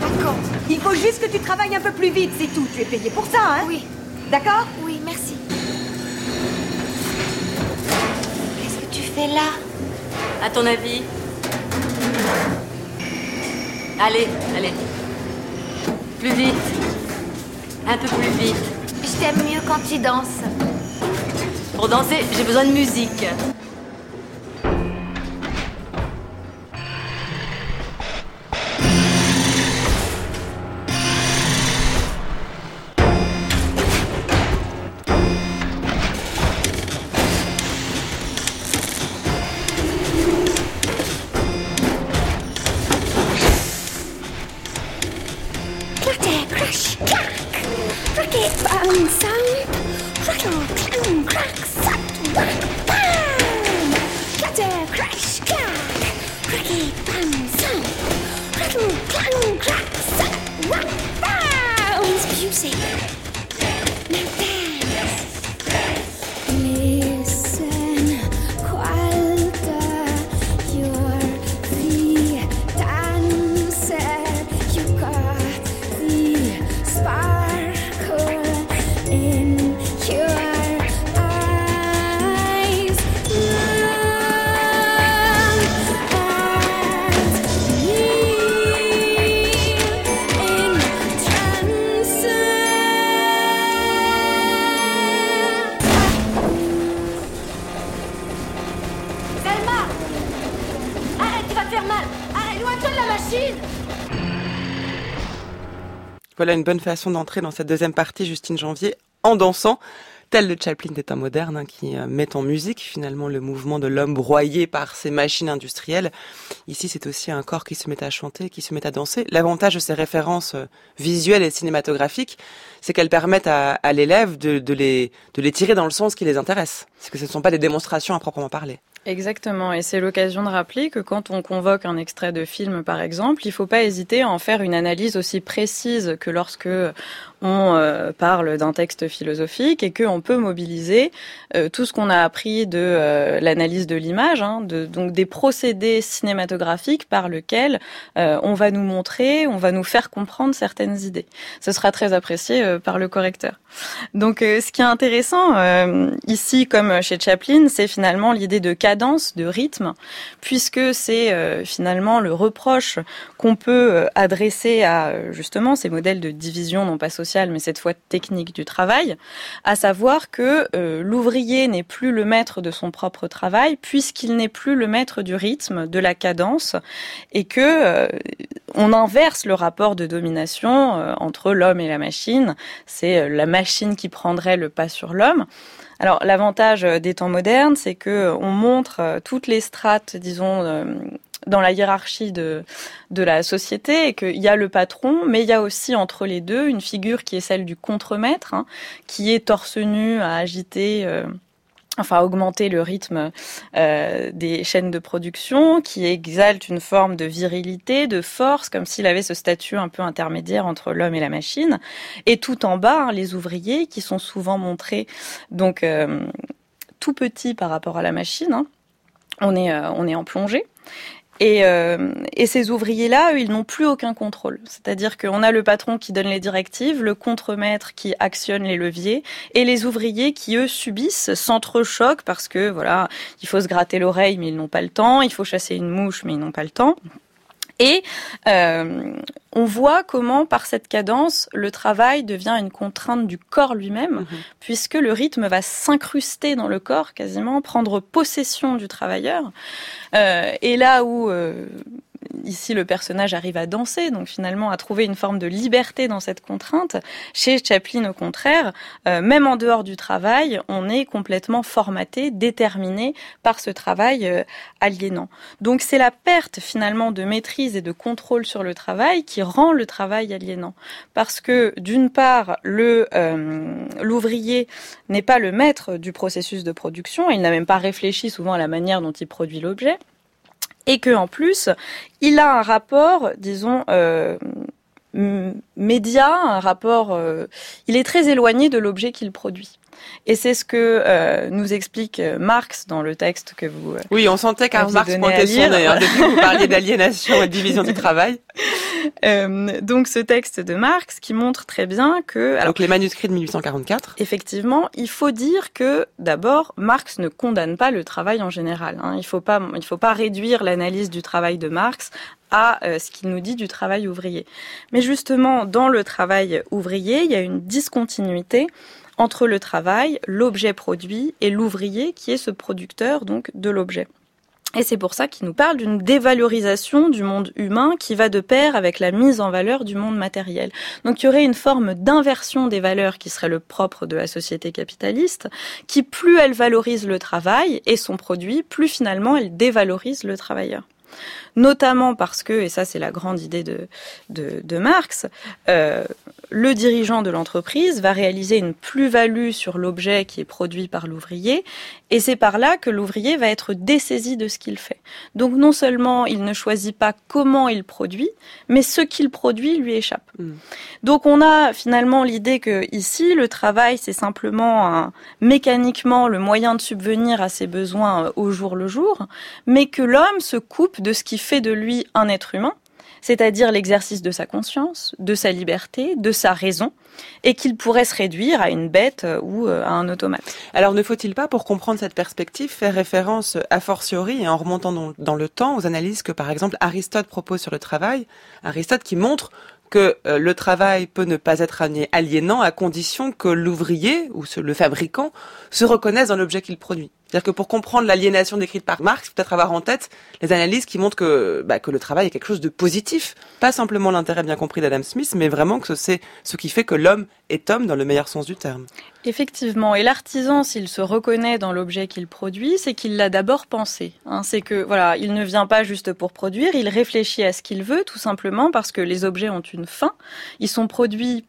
D'accord. Il faut juste que tu travailles un peu plus vite, c'est tout. Tu es payé pour ça, hein? Oui. D'accord? Oui, merci. Fais là À ton avis? Allez, allez. Plus vite. Un peu plus vite. Je t'aime mieux quand tu danses. Pour danser, j'ai besoin de musique. Voilà une bonne façon d'entrer dans cette deuxième partie, Justine Janvier, en dansant, tel le Chaplin des temps modernes, hein, qui euh, met en musique finalement le mouvement de l'homme broyé par ses machines industrielles. Ici, c'est aussi un corps qui se met à chanter, qui se met à danser. L'avantage de ces références euh, visuelles et cinématographiques, c'est qu'elles permettent à, l'élève de, de, les, de les tirer dans le sens qui les intéresse. C'est que ce ne sont pas des démonstrations à proprement parler. Exactement, et c'est l'occasion de rappeler que quand on convoque un extrait de film, par exemple, il ne faut pas hésiter à en faire une analyse aussi précise que lorsque on euh, parle d'un texte philosophique et qu'on peut mobiliser euh, tout ce qu'on a appris de euh, l'analyse de l'image, hein, de, donc des procédés cinématographiques par lesquels on va nous montrer, on va nous faire comprendre certaines idées. Ce sera très apprécié par le correcteur. Donc ce qui est intéressant ici, comme chez Chaplin, c'est finalement l'idée de cadence, de rythme, puisque c'est finalement le reproche qu'on peut adresser à justement ces modèles de division non pas sociale mais cette fois technique du travail, à savoir que euh, l'ouvrier n'est plus le maître de son propre travail puisqu'il n'est plus le maître du rythme, de la cadence, et que euh, on inverse le rapport de domination euh, entre l'homme et la machine. C'est la machine qui prendrait le pas sur l'homme. Alors l'avantage des temps modernes, c'est que on montre toutes les strates, disons, dans la hiérarchie de, de la société et qu'il y a le patron, mais il y a aussi entre les deux une figure qui est celle du contremaître, hein, qui est torse nu à agiter. Euh, enfin augmenter le rythme euh, des chaînes de production, qui exalte une forme de virilité, de force, comme s'il avait ce statut un peu intermédiaire entre l'homme et la machine. Et tout en bas, hein, les ouvriers qui sont souvent montrés donc euh, tout petits par rapport à la machine. Hein. On est on est en plongée et, euh, et, ces ouvriers-là, ils n'ont plus aucun contrôle. C'est-à-dire qu'on a le patron qui donne les directives, le contremaître qui actionne les leviers, et les ouvriers qui, eux, subissent, s'entrechoquent parce que, voilà, il faut se gratter l'oreille, mais ils n'ont pas le temps, il faut chasser une mouche, mais ils n'ont pas le temps. Et euh, on voit comment, par cette cadence, le travail devient une contrainte du corps lui-même, mhm. puisque le rythme va s'incruster dans le corps quasiment, prendre possession du travailleur. Euh, et là où euh, ici le personnage arrive à danser, donc finalement à trouver une forme de liberté dans cette contrainte. Chez Chaplin, au contraire, euh, même en dehors du travail, on est complètement formaté, déterminé par ce travail euh, aliénant. Donc c'est la perte finalement de maîtrise et de contrôle sur le travail qui rend le travail aliénant. Parce que d'une part, le euh, l'ouvrier n'est pas le maître du processus de production, il n'a même pas réfléchi souvent à la manière dont il produit l'objet et que en plus il a un rapport, disons, euh, média, un rapport, euh, il est très éloigné de l'objet qu'il produit. Et c'est ce que euh, nous explique euh, Marx dans le texte que vous. oui, on sentait qu'un Marx pointait son d'ailleurs depuis que vous parliez d'aliénation et de division du travail. Euh, donc ce texte de Marx qui montre très bien que... Alors, donc les manuscrits de 1844. Effectivement, il faut dire que d'abord, Marx ne condamne pas le travail en général. Hein. Il faut pas, il faut pas réduire l'analyse du travail de Marx à euh, ce qu'il nous dit du travail ouvrier. Mais justement, dans le travail ouvrier, il y a une discontinuité entre le travail, l'objet produit et l'ouvrier qui est ce producteur donc de l'objet. Et c'est pour ça qu'il nous parle d'une dévalorisation du monde humain qui va de pair avec la mise en valeur du monde matériel. Donc il y aurait une forme d'inversion des valeurs qui serait le propre de la société capitaliste, qui plus elle valorise le travail et son produit, plus finalement elle dévalorise le travailleur notamment parce que, et ça c'est la grande idée de, Marx, euh, le dirigeant de l'entreprise va réaliser une plus-value sur l'objet qui est produit par l'ouvrier, et c'est par là que l'ouvrier va être dessaisi de ce qu'il fait. Donc non seulement il ne choisit pas comment il produit, mais ce qu'il produit lui échappe. Mm. Donc on a finalement l'idée que ici le travail c'est simplement un, mécaniquement le moyen de subvenir à ses besoins euh, au jour le jour, mais que l'homme se coupe de ce qui fait de lui un être humain, c'est-à-dire l'exercice de sa conscience, de sa liberté, de sa raison, et qu'il pourrait se réduire à une bête euh, ou euh, à un automate. Alors ne faut-il pas, pour comprendre cette perspective, faire référence a fortiori et en remontant dans le temps aux analyses que par exemple Aristote propose sur le travail, Aristote qui montre que euh, le travail peut ne pas être aliénant à condition que l'ouvrier ou le fabricant se reconnaisse dans l'objet qu'il produit. C'est-à-dire que pour comprendre l'aliénation décrite par Marx, peut-être avoir en tête les analyses qui montrent que, bah, que le travail est quelque chose de positif. Pas simplement l'intérêt bien compris d'Adam Smith, mais vraiment que c'est ce qui fait que l'homme est homme dans le meilleur sens du terme. Effectivement. Et l'artisan, s'il se reconnaît dans l'objet qu'il produit, c'est qu'il l'a d'abord pensé. Hein. c'est que, voilà, il ne vient pas juste pour produire, il réfléchit à ce qu'il veut, tout simplement parce que les objets ont une fin. Ils sont produits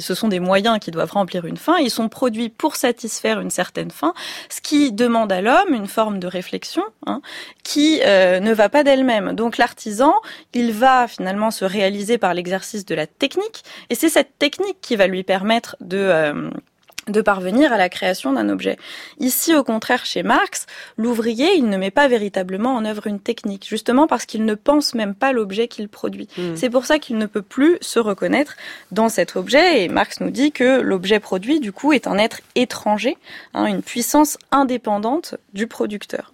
Ce sont des moyens qui doivent remplir une fin, ils sont produits pour satisfaire une certaine fin, ce qui demande à l'homme une forme de réflexion hein, qui euh, ne va pas d'elle-même. Donc l'artisan, il va finalement se réaliser par l'exercice de la technique, et c'est cette technique qui va lui permettre de... Euh, de parvenir à la création d'un objet. Ici, au contraire, chez Marx, l'ouvrier, il ne met pas véritablement en œuvre une technique, justement parce qu'il ne pense même pas l'objet qu'il produit. Hmm. C'est pour ça qu'il ne peut plus se reconnaître dans cet objet, et Marx nous dit que l'objet produit, du coup, est un être étranger, hein, une puissance indépendante du producteur.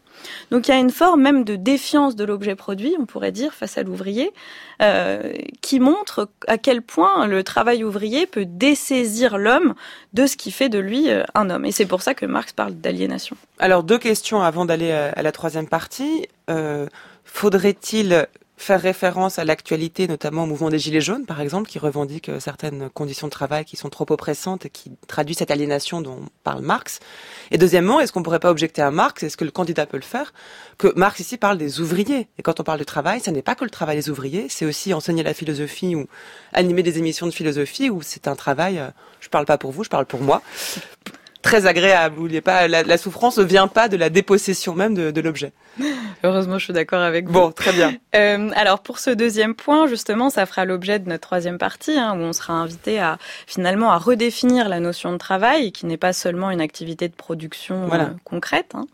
Donc il y a une forme même de défiance de l'objet produit, on pourrait dire, face à l'ouvrier, euh, qui montre à quel point le travail ouvrier peut dessaisir l'homme de ce qui fait de lui euh, un homme. Et c'est pour ça que Marx parle d'aliénation. Alors deux questions avant d'aller à la troisième partie. Euh, faudrait-il faire référence à l'actualité, notamment au mouvement des Gilets jaunes, par exemple, qui revendique euh, certaines conditions de travail qui sont trop oppressantes et qui traduit cette aliénation dont parle Marx. Et deuxièmement, est-ce qu'on pourrait pas objecter à Marx, est-ce que le candidat peut le faire, que Marx ici parle des ouvriers. Et quand on parle de travail, ce n'est pas que le travail des ouvriers, c'est aussi enseigner la philosophie ou animer des émissions de philosophie où c'est un travail, euh, je parle pas pour vous, je parle pour moi, très agréable, il pas, la, souffrance ne vient pas de la dépossession même de, de l'objet. Heureusement, je suis d'accord avec vous. Bon, très bien. Euh, alors pour ce deuxième point, justement, ça fera l'objet de notre troisième partie, hein, où on sera invité à finalement à redéfinir la notion de travail, qui n'est pas seulement une activité de production euh, concrète. Hein.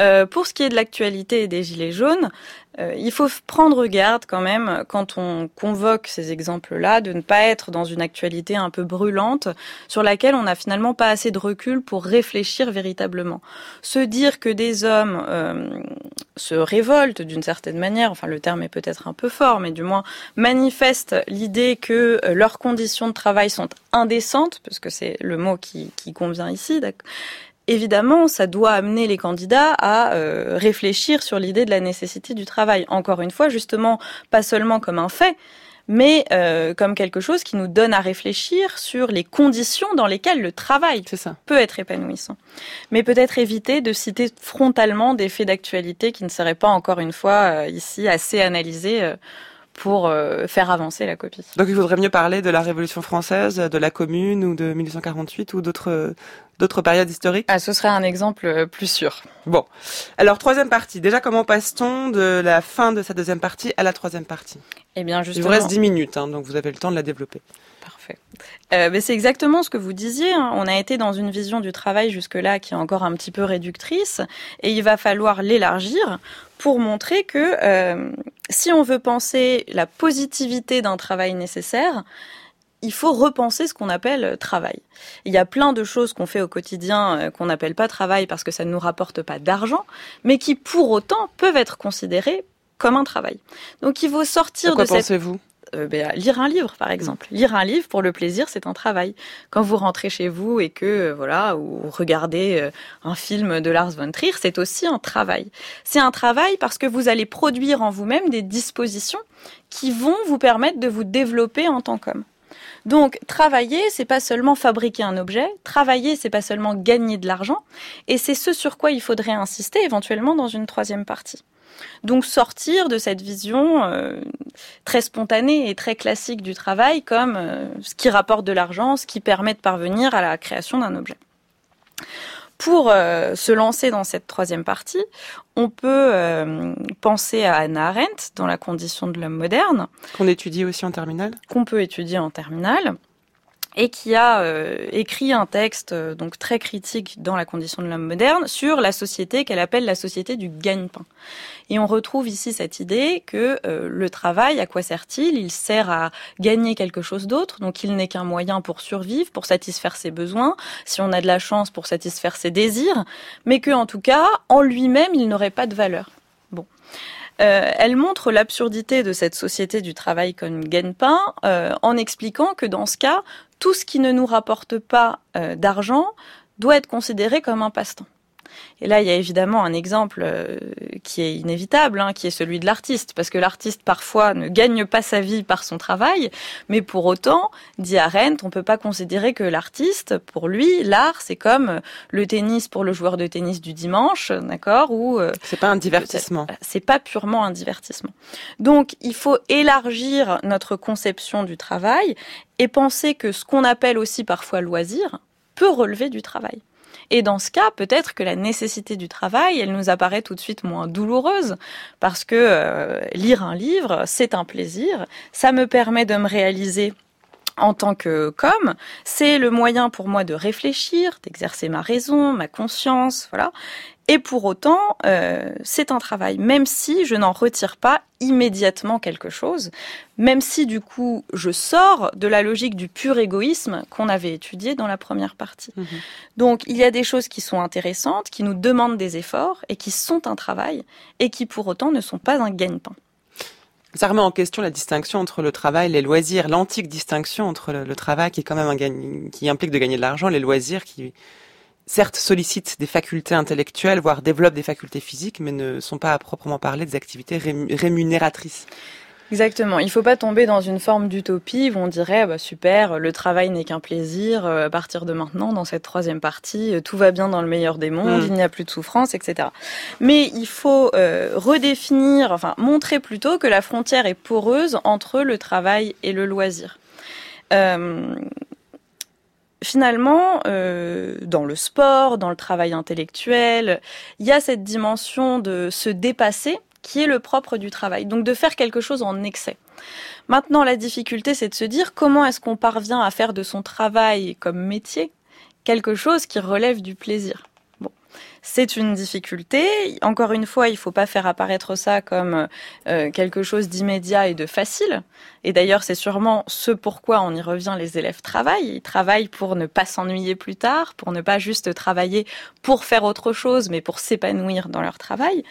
Euh, pour ce qui est de l'actualité et des gilets jaunes, euh, il faut prendre garde quand même quand on convoque ces exemples-là de ne pas être dans une actualité un peu brûlante sur laquelle on n'a finalement pas assez de recul pour réfléchir véritablement. Se dire que des hommes euh, se révoltent d'une certaine manière, enfin le terme est peut-être un peu fort, mais du moins manifestent l'idée que euh, leurs conditions de travail sont indécentes, parce que c'est le mot qui convient ici, évidemment, ça doit amener les candidats à euh, réfléchir sur l'idée de la nécessité du travail. Encore une fois, justement, pas seulement comme un fait, mais euh, comme quelque chose qui nous donne à réfléchir sur les conditions dans lesquelles le travail peut être épanouissant. Mais peut-être éviter de citer frontalement des faits d'actualité qui ne seraient pas, encore une fois, euh, ici assez analysés pour faire avancer la copie. Donc il faudrait mieux parler de la Révolution française, de la Commune ou de 1848 ou d'autres d'autres périodes historiques? Ah, Ce serait un exemple euh, plus sûr. Bon. Alors, troisième partie. Déjà, comment passe-t-on de la fin de sa deuxième partie à la troisième partie? Eh bien, justement... Il vous reste dix minutes, hein, donc vous avez le temps de la développer. Parfait. Euh, mais c'est exactement ce que vous disiez. Hein. On a été dans une vision du travail jusque-là qui est encore un petit peu réductrice, et il va falloir l'élargir pour montrer que euh, si on veut penser la positivité d'un travail nécessaire, il faut repenser ce qu'on appelle euh, travail. Il y a plein de choses qu'on fait au quotidien euh, qu'on n'appelle pas travail parce que ça ne nous rapporte pas d'argent, mais qui pour autant peuvent être considérées comme un travail. Donc il faut sortir de cette... pensez-vous? Euh, ben, lire un livre, par exemple. Lire un livre pour le plaisir, c'est un travail. Quand vous rentrez chez vous et que voilà, ou regardez un film de Lars von Trier, c'est aussi un travail. C'est un travail parce que vous allez produire en vous-même des dispositions qui vont vous permettre de vous développer en tant qu'homme. Donc travailler, c'est pas seulement fabriquer un objet, travailler, c'est pas seulement gagner de l'argent, et c'est ce sur quoi il faudrait insister éventuellement dans une troisième partie. Donc sortir de cette vision euh, très spontanée et très classique du travail comme euh, ce qui rapporte de l'argent, ce qui permet de parvenir à la création d'un objet. Pour euh, se lancer dans cette troisième partie, on peut penser à Anna Arendt dans la condition de l'homme moderne. Qu'on étudie aussi en terminale? Qu'on peut étudier en terminale et qui a euh, écrit un texte donc très critique dans la condition de l'homme moderne sur la société qu'elle appelle la société du gagne-pain. Et on retrouve ici cette idée que euh, le travail, à quoi sert-il? Il sert à gagner quelque chose d'autre, donc il n'est qu'un moyen pour survivre, pour satisfaire ses besoins, si on a de la chance pour satisfaire ses désirs, mais que en tout cas, en lui-même, il n'aurait pas de valeur. Bon. Euh, elle montre l'absurdité de cette société du travail comme gagne-pain euh, en expliquant que dans ce cas, tout ce qui ne nous rapporte pas d'argent doit être considéré comme un passe-temps. Et là, il y a évidemment un exemple euh, qui est inévitable, hein, qui est celui de l'artiste, parce que l'artiste parfois ne gagne pas sa vie par son travail, mais pour autant, dit Arendt, on peut pas considérer que l'artiste, pour lui, l'art, c'est comme le tennis pour le joueur de tennis du dimanche, d'accord Ou euh, c'est pas un divertissement. C'est pas purement un divertissement. Donc, il faut élargir notre conception du travail et penser que ce qu'on appelle aussi parfois loisir peut relever du travail. Et dans ce cas, peut-être que la nécessité du travail, elle nous apparaît tout de suite moins douloureuse, parce que euh, lire un livre, c'est un plaisir, ça me permet de me réaliser en tant que com, c'est le moyen pour moi de réfléchir, d'exercer ma raison, ma conscience, voilà. Et pour autant, euh, c'est un travail, même si je n'en retire pas immédiatement quelque chose, même si du coup je sors de la logique du pur égoïsme qu'on avait étudié dans la première partie. Mhm. Donc il y a des choses qui sont intéressantes, qui nous demandent des efforts et qui sont un travail et qui pour autant ne sont pas un gagne-pain. Ça remet en question la distinction entre le travail et les loisirs, l'antique distinction entre le, travail qui qui implique de gagner de l'argent, les loisirs qui certes sollicitent des facultés intellectuelles, voire développent des facultés physiques, mais ne sont pas à proprement parler des activités rémunératrices. Exactement. Il ne faut pas tomber dans une forme d'utopie où on dirait bah, super, le travail n'est qu'un plaisir. Euh, à partir de maintenant, dans cette troisième partie, euh, tout va bien dans le meilleur des mondes, mm. il n'y a plus de souffrance, etc. Mais il faut euh, redéfinir, enfin montrer plutôt que la frontière est poreuse entre le travail et le loisir. Euh, finalement, euh, dans le sport, dans le travail intellectuel, il y a cette dimension de se dépasser qui est le propre du travail. Donc de faire quelque chose en excès. Maintenant, la difficulté, c'est de se dire comment est-ce qu'on parvient à faire de son travail comme métier quelque chose qui relève du plaisir. C'est une difficulté. Encore une fois, il ne faut pas faire apparaître ça comme euh, quelque chose d'immédiat et de facile. Et d'ailleurs, c'est sûrement ce pourquoi on y revient, les élèves travaillent. Ils travaillent pour ne pas s'ennuyer plus tard, pour ne pas juste travailler pour faire autre chose, mais pour s'épanouir dans leur travail.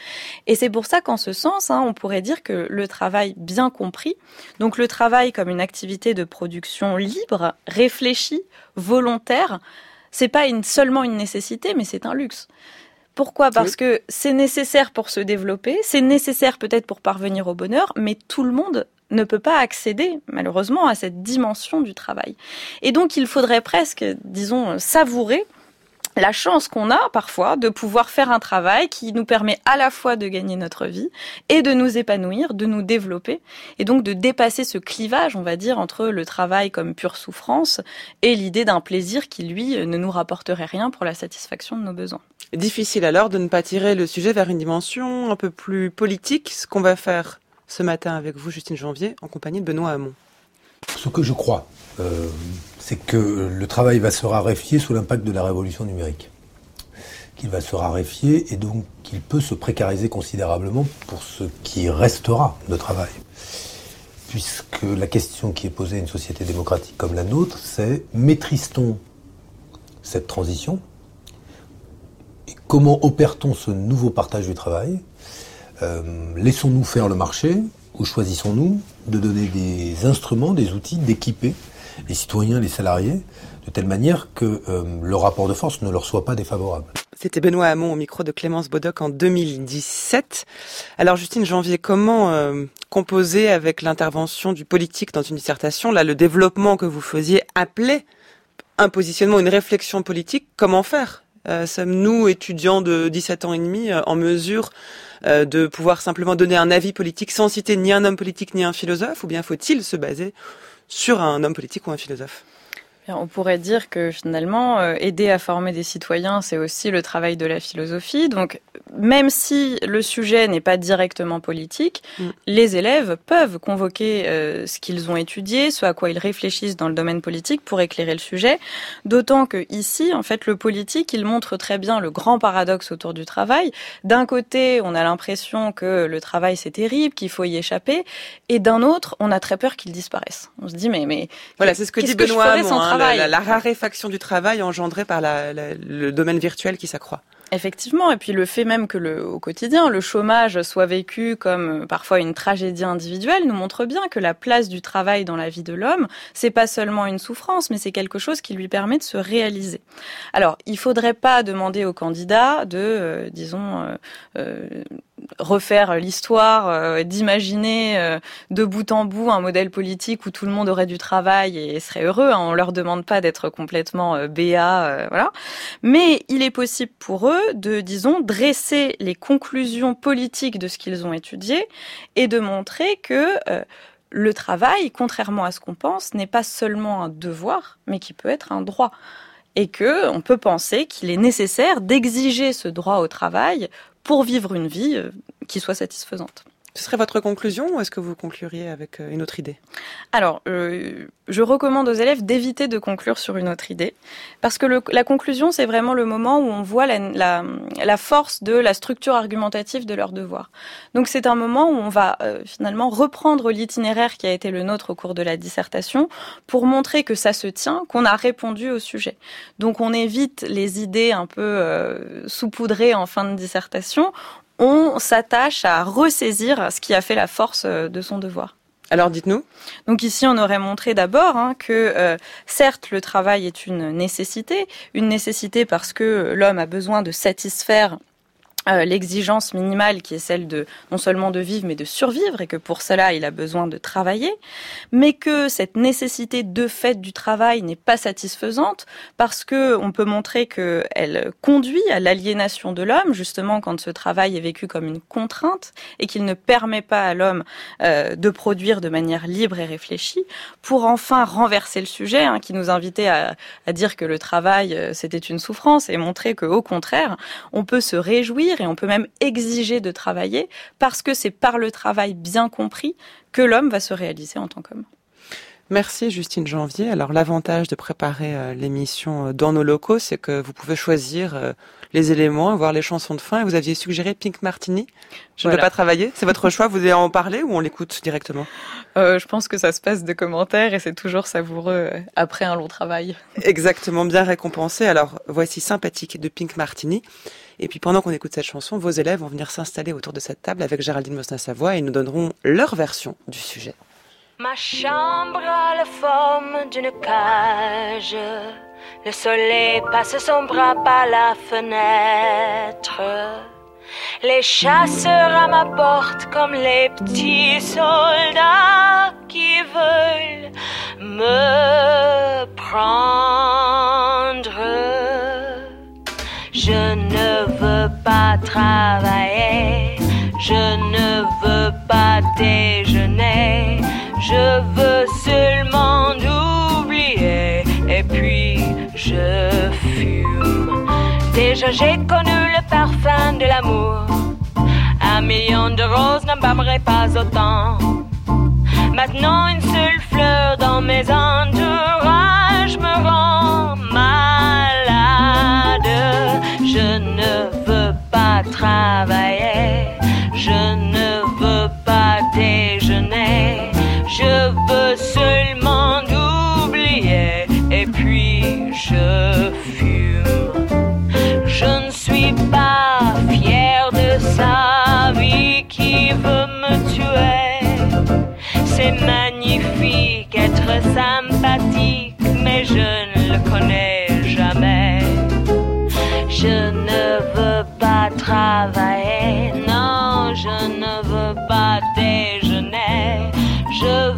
Et c'est pour ça qu'en ce sens, hein, on pourrait dire que le travail bien compris, donc le travail comme une activité de production libre, réfléchie, volontaire, c'est pas seulement une nécessité, mais c'est un luxe. Pourquoi? Parce que c'est nécessaire pour se développer, c'est nécessaire peut-être pour parvenir au bonheur, mais tout le monde ne peut pas accéder, malheureusement, à cette dimension du travail. Et donc, il faudrait presque, disons, savourer la chance qu'on a parfois de pouvoir faire un travail qui nous permet à la fois de gagner notre vie et de nous épanouir, de nous développer et donc de dépasser ce clivage, on va dire, entre le travail comme pure souffrance et l'idée d'un plaisir qui, lui, ne nous rapporterait rien pour la satisfaction de nos besoins. Difficile alors de ne pas tirer le sujet vers une dimension un peu plus politique, ce qu'on va faire ce matin avec vous, Justine Janvier, en compagnie de Benoît Hamon. Ce que je crois, euh, c'est que le travail va se raréfier sous l'impact de la révolution numérique. Qu'il va se raréfier et donc qu'il peut se précariser considérablement pour ce qui restera de travail. Puisque la question qui est posée à une société démocratique comme la nôtre, c'est maîtrise-t-on cette transition comment opère-t-on ce nouveau partage du travail euh, Laissons-nous faire le marché ou choisissons-nous de donner des instruments, des outils, d'équiper les citoyens, les salariés, de telle manière que euh, le rapport de force ne leur soit pas défavorable. C'était Benoît Hamon au micro de Clémence Bodoc en 2017. Alors Justine Janvier, comment euh, composer avec l'intervention du politique dans une dissertation Là, le développement que vous faisiez appelait un positionnement, une réflexion politique? Comment faire? Sommes-nous, étudiants de 17 ans et demi, en mesure de pouvoir simplement donner un avis politique sans citer ni un homme politique ni un philosophe Ou bien faut-il se baser sur un homme politique ou un philosophe? On pourrait dire que finalement, euh, aider à former des citoyens, c'est aussi le travail de la philosophie. Donc, même si le sujet n'est pas directement politique, mm. les élèves peuvent convoquer euh, ce qu'ils ont étudié, ce à quoi ils réfléchissent dans le domaine politique pour éclairer le sujet. D'autant que ici, en fait, le politique, il montre très bien le grand paradoxe autour du travail. D'un côté, on a l'impression que le travail c'est terrible, qu'il faut y échapper, et d'un autre, on a très peur qu'il disparaisse. On se dit mais mais voilà, c'est ce que dit Benoît. La, raréfaction du travail engendrée par le domaine virtuel qui s'accroît. Effectivement, et puis le fait même que le, au quotidien, le chômage soit vécu comme euh, parfois une tragédie individuelle nous montre bien que la place du travail dans la vie de l'homme, c'est pas seulement une souffrance, mais c'est quelque chose qui lui permet de se réaliser. Alors, il faudrait pas demander aux candidats de, euh, disons, euh, euh, refaire l'histoire, euh, d'imaginer euh, de bout en bout un modèle politique où tout le monde aurait du travail et serait heureux. Hein. On leur demande pas d'être complètement euh, béat, euh, voilà. Mais il est possible pour eux de, disons, dresser les conclusions politiques de ce qu'ils ont étudié et de montrer que le travail, contrairement à ce qu'on pense, n'est pas seulement un devoir, mais qui peut être un droit et que on peut penser qu'il est nécessaire d'exiger ce droit au travail pour vivre une vie euh, qui soit satisfaisante. Ce serait votre conclusion ou est-ce que vous concluriez avec euh, une autre idée? Alors, euh, je recommande aux élèves d'éviter de conclure sur une autre idée, parce que la conclusion, c'est vraiment le moment où on voit la, force de la structure argumentative de leur devoir. Donc c'est un moment où on va euh, finalement reprendre l'itinéraire qui a été le nôtre au cours de la dissertation pour montrer que ça se tient, qu'on a répondu au sujet. Donc on évite les idées un peu saupoudrées en fin de dissertation on s'attache à ressaisir ce qui a fait la force de son devoir. Alors dites-nous. Donc ici, on aurait montré d'abord hein, que euh, certes, le travail est une nécessité, une nécessité parce que l'homme a besoin de satisfaire euh, l'exigence minimale qui est celle de non seulement de vivre mais de survivre et que pour cela il a besoin de travailler, mais que cette nécessité de fait du travail n'est pas satisfaisante parce que on peut montrer que elle conduit à l'aliénation de l'homme justement quand ce travail est vécu comme une contrainte et qu'il ne permet pas à l'homme euh, de produire de manière libre et réfléchie. Pour enfin renverser le sujet hein, qui nous invitait à, à, dire que le travail euh, c'était une souffrance et montrer que au contraire on peut se réjouir et on peut même exiger de travailler parce que c'est par le travail bien compris que l'homme va se réaliser en tant qu'homme. Merci Justine Janvier. Alors l'avantage de préparer euh, l'émission dans nos locaux, c'est que vous pouvez choisir euh, les éléments, voir les chansons de fin. Et vous aviez suggéré Pink Martini. Je ne voilà. veux pas travailler. C'est votre choix. Vous allez en parler ou on l'écoute directement? Euh, Je pense que ça se passe de commentaires et c'est toujours savoureux après un long travail. Exactement, bien récompensé. Alors voici Sympathique de Pink Martini. Et puis pendant qu'on écoute cette chanson, vos élèves vont venir s'installer autour de cette table avec Géraldine Mosna-Savoie et nous donneront leur version du sujet. Ma chambre a la forme d'une cage. Le soleil passe son bras par la fenêtre. Les chasseurs à ma porte comme les petits soldats qui veulent me prendre. Je ne veux pas travailler, je ne veux pas déjeuner, je veux seulement oublier et puis je fume. Déjà j'ai connu le parfum de l'amour, un million de roses n'embâmerait pas autant. Maintenant une seule fleur dans mes entourages me rend malade. Je ne veux pas travailler, je ne veux pas déjeuner, je veux seulement je ne suis pas fière de sa vie qui veut me tuer. C'est magnifique être sympathique, mais je ne le connais jamais. Je ne veux pas travailler, non, je ne veux pas déjeuner. Je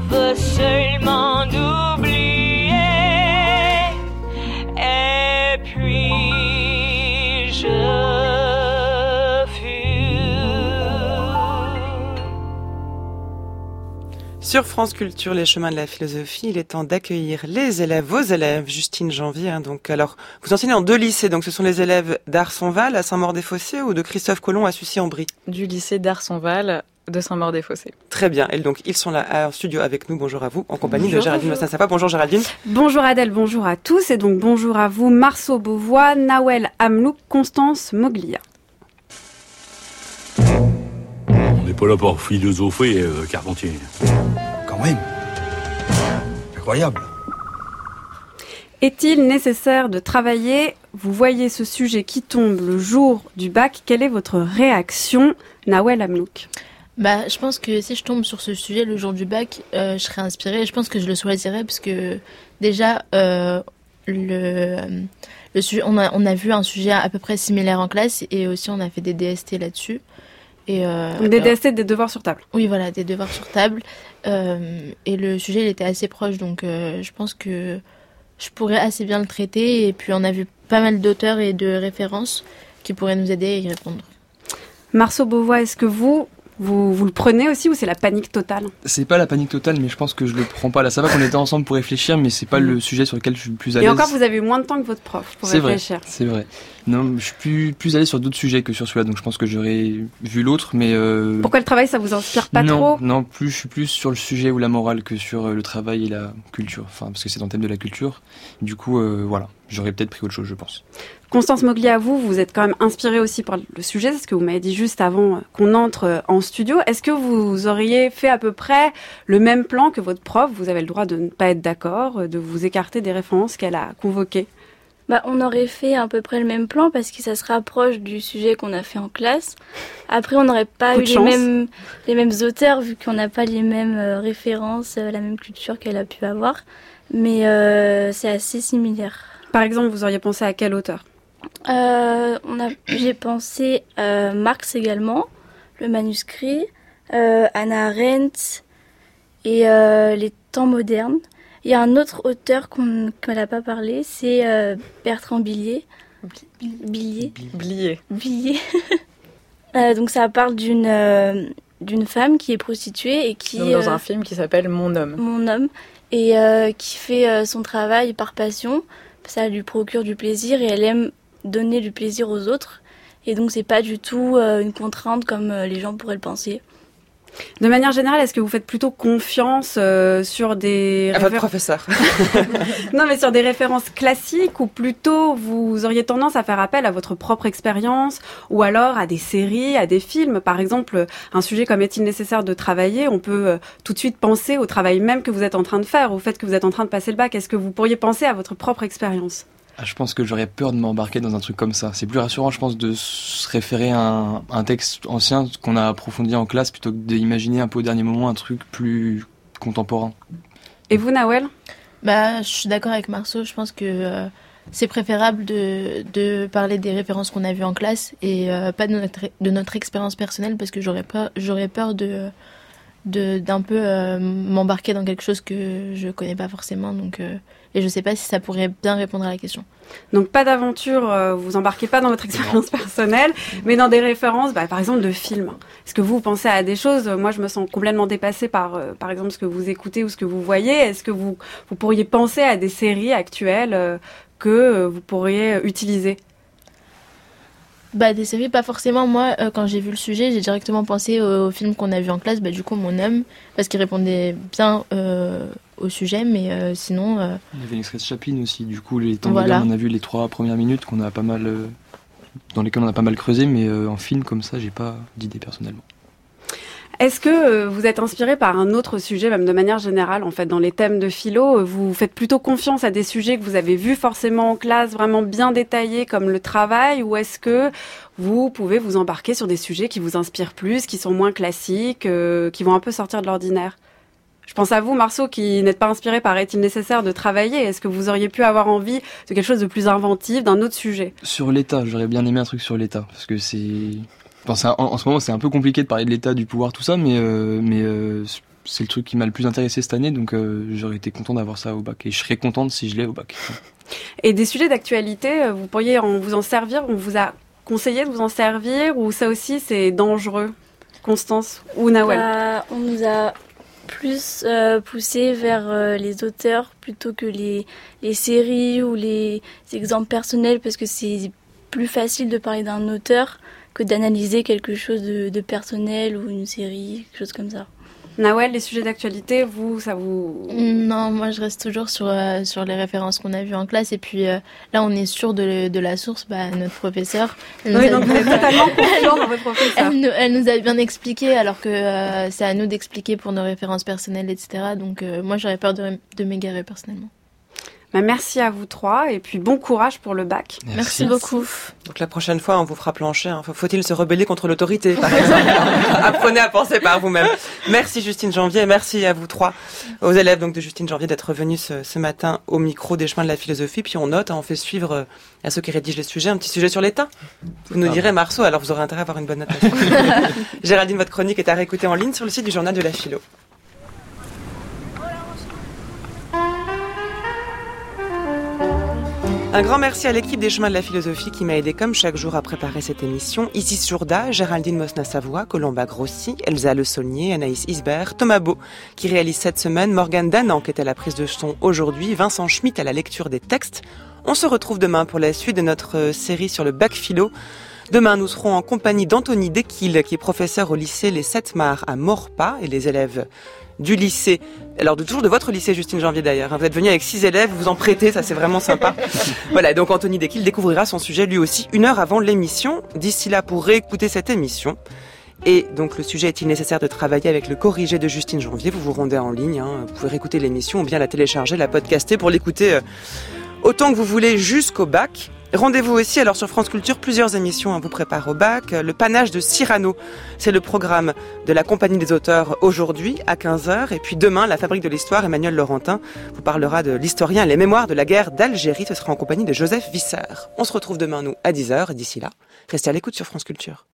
Sur France Culture, les chemins de la philosophie, il est temps d'accueillir les élèves, vos élèves, Justine Janvier. Hein, donc, alors, vous enseignez en deux lycées, donc ce sont les élèves d'Arsonval à Saint-Maur-des-Fossés ou de Christophe Colomb à Sucy-en-Brie Du lycée d'Arsonval de Saint-Maur-des-Fossés. Très bien. Et donc, ils sont là en studio avec nous. Bonjour à vous, en compagnie bonjour, de Géraldine Massin-Sapa. Bonjour Géraldine. Bonjour Adèle, bonjour à tous. Et donc, bonjour à vous, Marceau Beauvois, Nawel Amlouk, Constance Moglia. Pas là pour philosopher, euh, Carpentier. Quand même. Incroyable. Est-il nécessaire de travailler? Vous voyez ce sujet qui tombe le jour du bac, quelle est votre réaction, Nawel Amlouk? Bah, je pense que si je tombe sur ce sujet le jour du bac, euh, je serais inspirée. Je pense que je le choisirais parce que déjà, euh, le, le sujet, on a, on a vu un sujet à peu près similaire en classe et aussi on a fait des DST là-dessus. Et euh, Donc des des devoirs sur table. Oui, voilà, des devoirs sur table. Euh, et le sujet, il était assez proche, donc euh, je pense que je pourrais assez bien le traiter. Et puis on a vu pas mal d'auteurs et de références qui pourraient nous aider à y répondre. Marceau Beauvois, est-ce que vous, vous, vous le prenez aussi ou c'est la panique totale? C'est pas la panique totale, mais je pense que je le prends pas là. Ça va qu'on était ensemble pour réfléchir, mais c'est pas le sujet sur lequel je suis le plus à Et l'aise. encore, vous avez eu moins de temps que votre prof pour C'est vrai, réfléchir. c'est vrai. Non, je suis plus, plus allé sur d'autres sujets que sur celui-là, donc je pense que j'aurais vu l'autre, mais. euh, Pourquoi le travail, ça vous inspire pas non, trop? Non, plus, je suis plus sur le sujet ou la morale que sur euh, le travail et la culture. Enfin, parce que c'est dans le thème de la culture. Du coup, euh, voilà, j'aurais peut-être pris autre chose, je pense. Constance Mogli, à vous, vous êtes quand même inspirée aussi par le sujet, c'est ce que vous m'avez dit juste avant qu'on entre en studio. Est-ce que vous auriez fait à peu près le même plan que votre prof? Vous avez le droit de ne pas être d'accord, de vous écarter des références qu'elle a convoquées. Bah, on aurait fait à peu près le même plan parce que ça se rapproche du sujet qu'on a fait en classe. Après, on n'aurait pas Coup eu les mêmes, les mêmes auteurs vu qu'on n'a pas les mêmes euh, références, euh, la même culture qu'elle a pu avoir. Mais euh, c'est assez similaire. Par exemple, vous auriez pensé à quel auteur? Euh, j'ai pensé euh, Marx également, le manuscrit, euh, Anna Arendt et les temps modernes. Il y a un autre auteur qu'on n'a pas parlé, c'est euh, Bertrand Billier. Billier. Blier. Billier. Euh, donc ça parle d'une euh, d'une femme qui est prostituée et qui Donc, dans un film qui s'appelle Mon homme. mon homme et qui fait son travail par passion. Ça lui procure du plaisir et elle aime donner du plaisir aux autres. Et donc c'est pas du tout une contrainte comme les gens pourraient le penser. De manière générale, est-ce que vous faites plutôt confiance euh, sur des À votre professeur. non, mais sur des références classiques ou plutôt vous auriez tendance à faire appel à votre propre expérience ou alors à des séries, à des films? Par exemple, un sujet comme est-il nécessaire de travailler, on peut euh, tout de suite penser au travail même que vous êtes en train de faire, au fait que vous êtes en train de passer le bac. Est-ce que vous pourriez penser à votre propre expérience? Ah, je pense que j'aurais peur de m'embarquer dans un truc comme ça. C'est plus rassurant, je pense, de se référer à un, un texte ancien qu'on a approfondi en classe plutôt que d'imaginer un peu au dernier moment un truc plus contemporain. Et vous, Nawel? Bah, je suis d'accord avec Marceau. Je pense que euh, c'est préférable de, de parler des références qu'on a vues en classe et euh, pas de notre, de notre expérience personnelle parce que j'aurais peur, j'aurais peur de de- d'un peu euh, m'embarquer dans quelque chose que je connais pas forcément donc euh, et je sais pas si ça pourrait bien répondre à la question. Donc pas d'aventure, euh, vous embarquez pas dans votre expérience personnelle, mais dans des références, bah, par exemple de films. Est-ce que vous pensez à des choses? Moi, je me sens complètement dépassée par, euh, par exemple, ce que vous écoutez ou ce que vous voyez. Est-ce que vous, vous pourriez penser à des séries actuelles que vous pourriez utiliser? Bah des séries pas forcément moi euh, quand j'ai vu le sujet j'ai directement pensé au, au film qu'on a vu en classe bah du coup mon homme parce qu'il répondait bien euh, au sujet mais euh, sinon Il y avait l'extrait de Chaplin aussi, du coup, les temps Voilà. on a vu les trois premières minutes qu'on a pas mal, dans lesquelles on a pas mal creusé, mais en film comme ça, j'ai pas d'idée personnellement. Est-ce que euh, vous êtes inspiré par un autre sujet, même de manière générale, en fait, dans les thèmes de philo euh, Vous faites plutôt confiance à des sujets que vous avez vus forcément en classe, vraiment bien détaillés, comme le travail, ou est-ce que vous pouvez vous embarquer sur des sujets qui vous inspirent plus, qui sont moins classiques, euh, qui vont un peu sortir de l'ordinaire? Je pense à vous, Marceau, qui n'êtes pas inspiré par est-il nécessaire de travailler. Est-ce que vous auriez pu avoir envie de quelque chose de plus inventif, d'un autre sujet? Sur l'État, j'aurais bien aimé un truc sur l'État, parce que c'est... Enfin, en, en ce moment, c'est un peu compliqué de parler de l'État, du pouvoir, tout ça, mais, euh, mais euh, c'est le truc qui m'a le plus intéressé cette année, donc euh, j'aurais été content d'avoir ça au bac, et je serais contente si je l'ai au bac. Et des sujets d'actualité, vous pourriez en, vous en servir On vous a conseillé de vous en servir Ou ça aussi, c'est dangereux? Constance ou Nawel? Bah, on nous a plus euh, poussé vers euh, les auteurs plutôt que les, les séries ou les exemples personnels parce que c'est plus facile de parler d'un auteur que d'analyser quelque chose de, de personnel ou une série, quelque chose comme ça. Nawel, les sujets d'actualité, vous, ça vous... non moi je reste toujours sur euh, sur les références qu'on a vues en classe et puis euh, là on est sûr de, de la source bah notre professeur elle Oui, donc vous êtes totalement confiant dans votre professeur. elle nous, elle nous a bien expliqué alors que euh, c'est à nous d'expliquer pour nos références personnelles etc donc euh, moi j'aurais peur de, de m'égarer personnellement Bah, merci à vous trois et puis bon courage pour le bac. Merci, beaucoup. Donc la prochaine fois, on vous fera plancher. hein. Faut- Faut-il se rebeller contre l'autorité, par exemple? Apprenez à penser par vous-même. Merci Justine Janvier, et merci à vous trois, aux élèves donc de Justine Janvier, d'être venus ce, ce matin au micro des chemins de la philosophie. Puis on note, hein, on fait suivre euh, à ceux qui rédigent les sujets un petit sujet sur l'État. Vous nous direz Marceau, alors vous aurez intérêt à avoir une bonne notation. Géraldine, votre chronique est à réécouter en ligne sur le site du journal de la philo. Un grand merci à l'équipe des Chemins de la Philosophie qui m'a aidé comme chaque jour à préparer cette émission. Isis Jourda, Géraldine Mosna-Savoie, Colomba Grossi, Elsa Le Saulnier, Anaïs Isbert, Thomas Beau qui réalise cette semaine, Morgane Danan qui est à la prise de son aujourd'hui, Vincent Schmitt à la lecture des textes. On se retrouve demain pour la suite de notre euh, série sur le bac philo. Demain, nous serons en compagnie d'Anthony Dequille, qui est professeur au lycée Les Sept Mars à Morpas, et les élèves du lycée, alors de toujours de votre lycée, Justine Janvier d'ailleurs. hein. Vous êtes venu avec six élèves, vous en prêtez, ça c'est vraiment sympa. voilà, donc Anthony Dequille découvrira son sujet lui aussi une heure avant l'émission. D'ici là, pour réécouter cette émission, et donc le sujet est-il nécessaire de travailler avec le corrigé de Justine Janvier? Vous vous rendez en ligne, hein, vous pouvez réécouter l'émission ou bien la télécharger, la podcaster pour l'écouter euh, autant que vous voulez jusqu'au bac. Rendez-vous aussi alors sur France Culture, plusieurs émissions vous préparent au bac. Le panache de Cyrano, c'est le programme de la Compagnie des auteurs aujourd'hui à 15h. Et puis demain, la Fabrique de l'Histoire, Emmanuel Laurentin vous parlera de l'historien et les mémoires de la guerre d'Algérie. Ce sera en compagnie de Joseph Visser. On se retrouve demain, nous, à 10h. D'ici là, restez à l'écoute sur France Culture.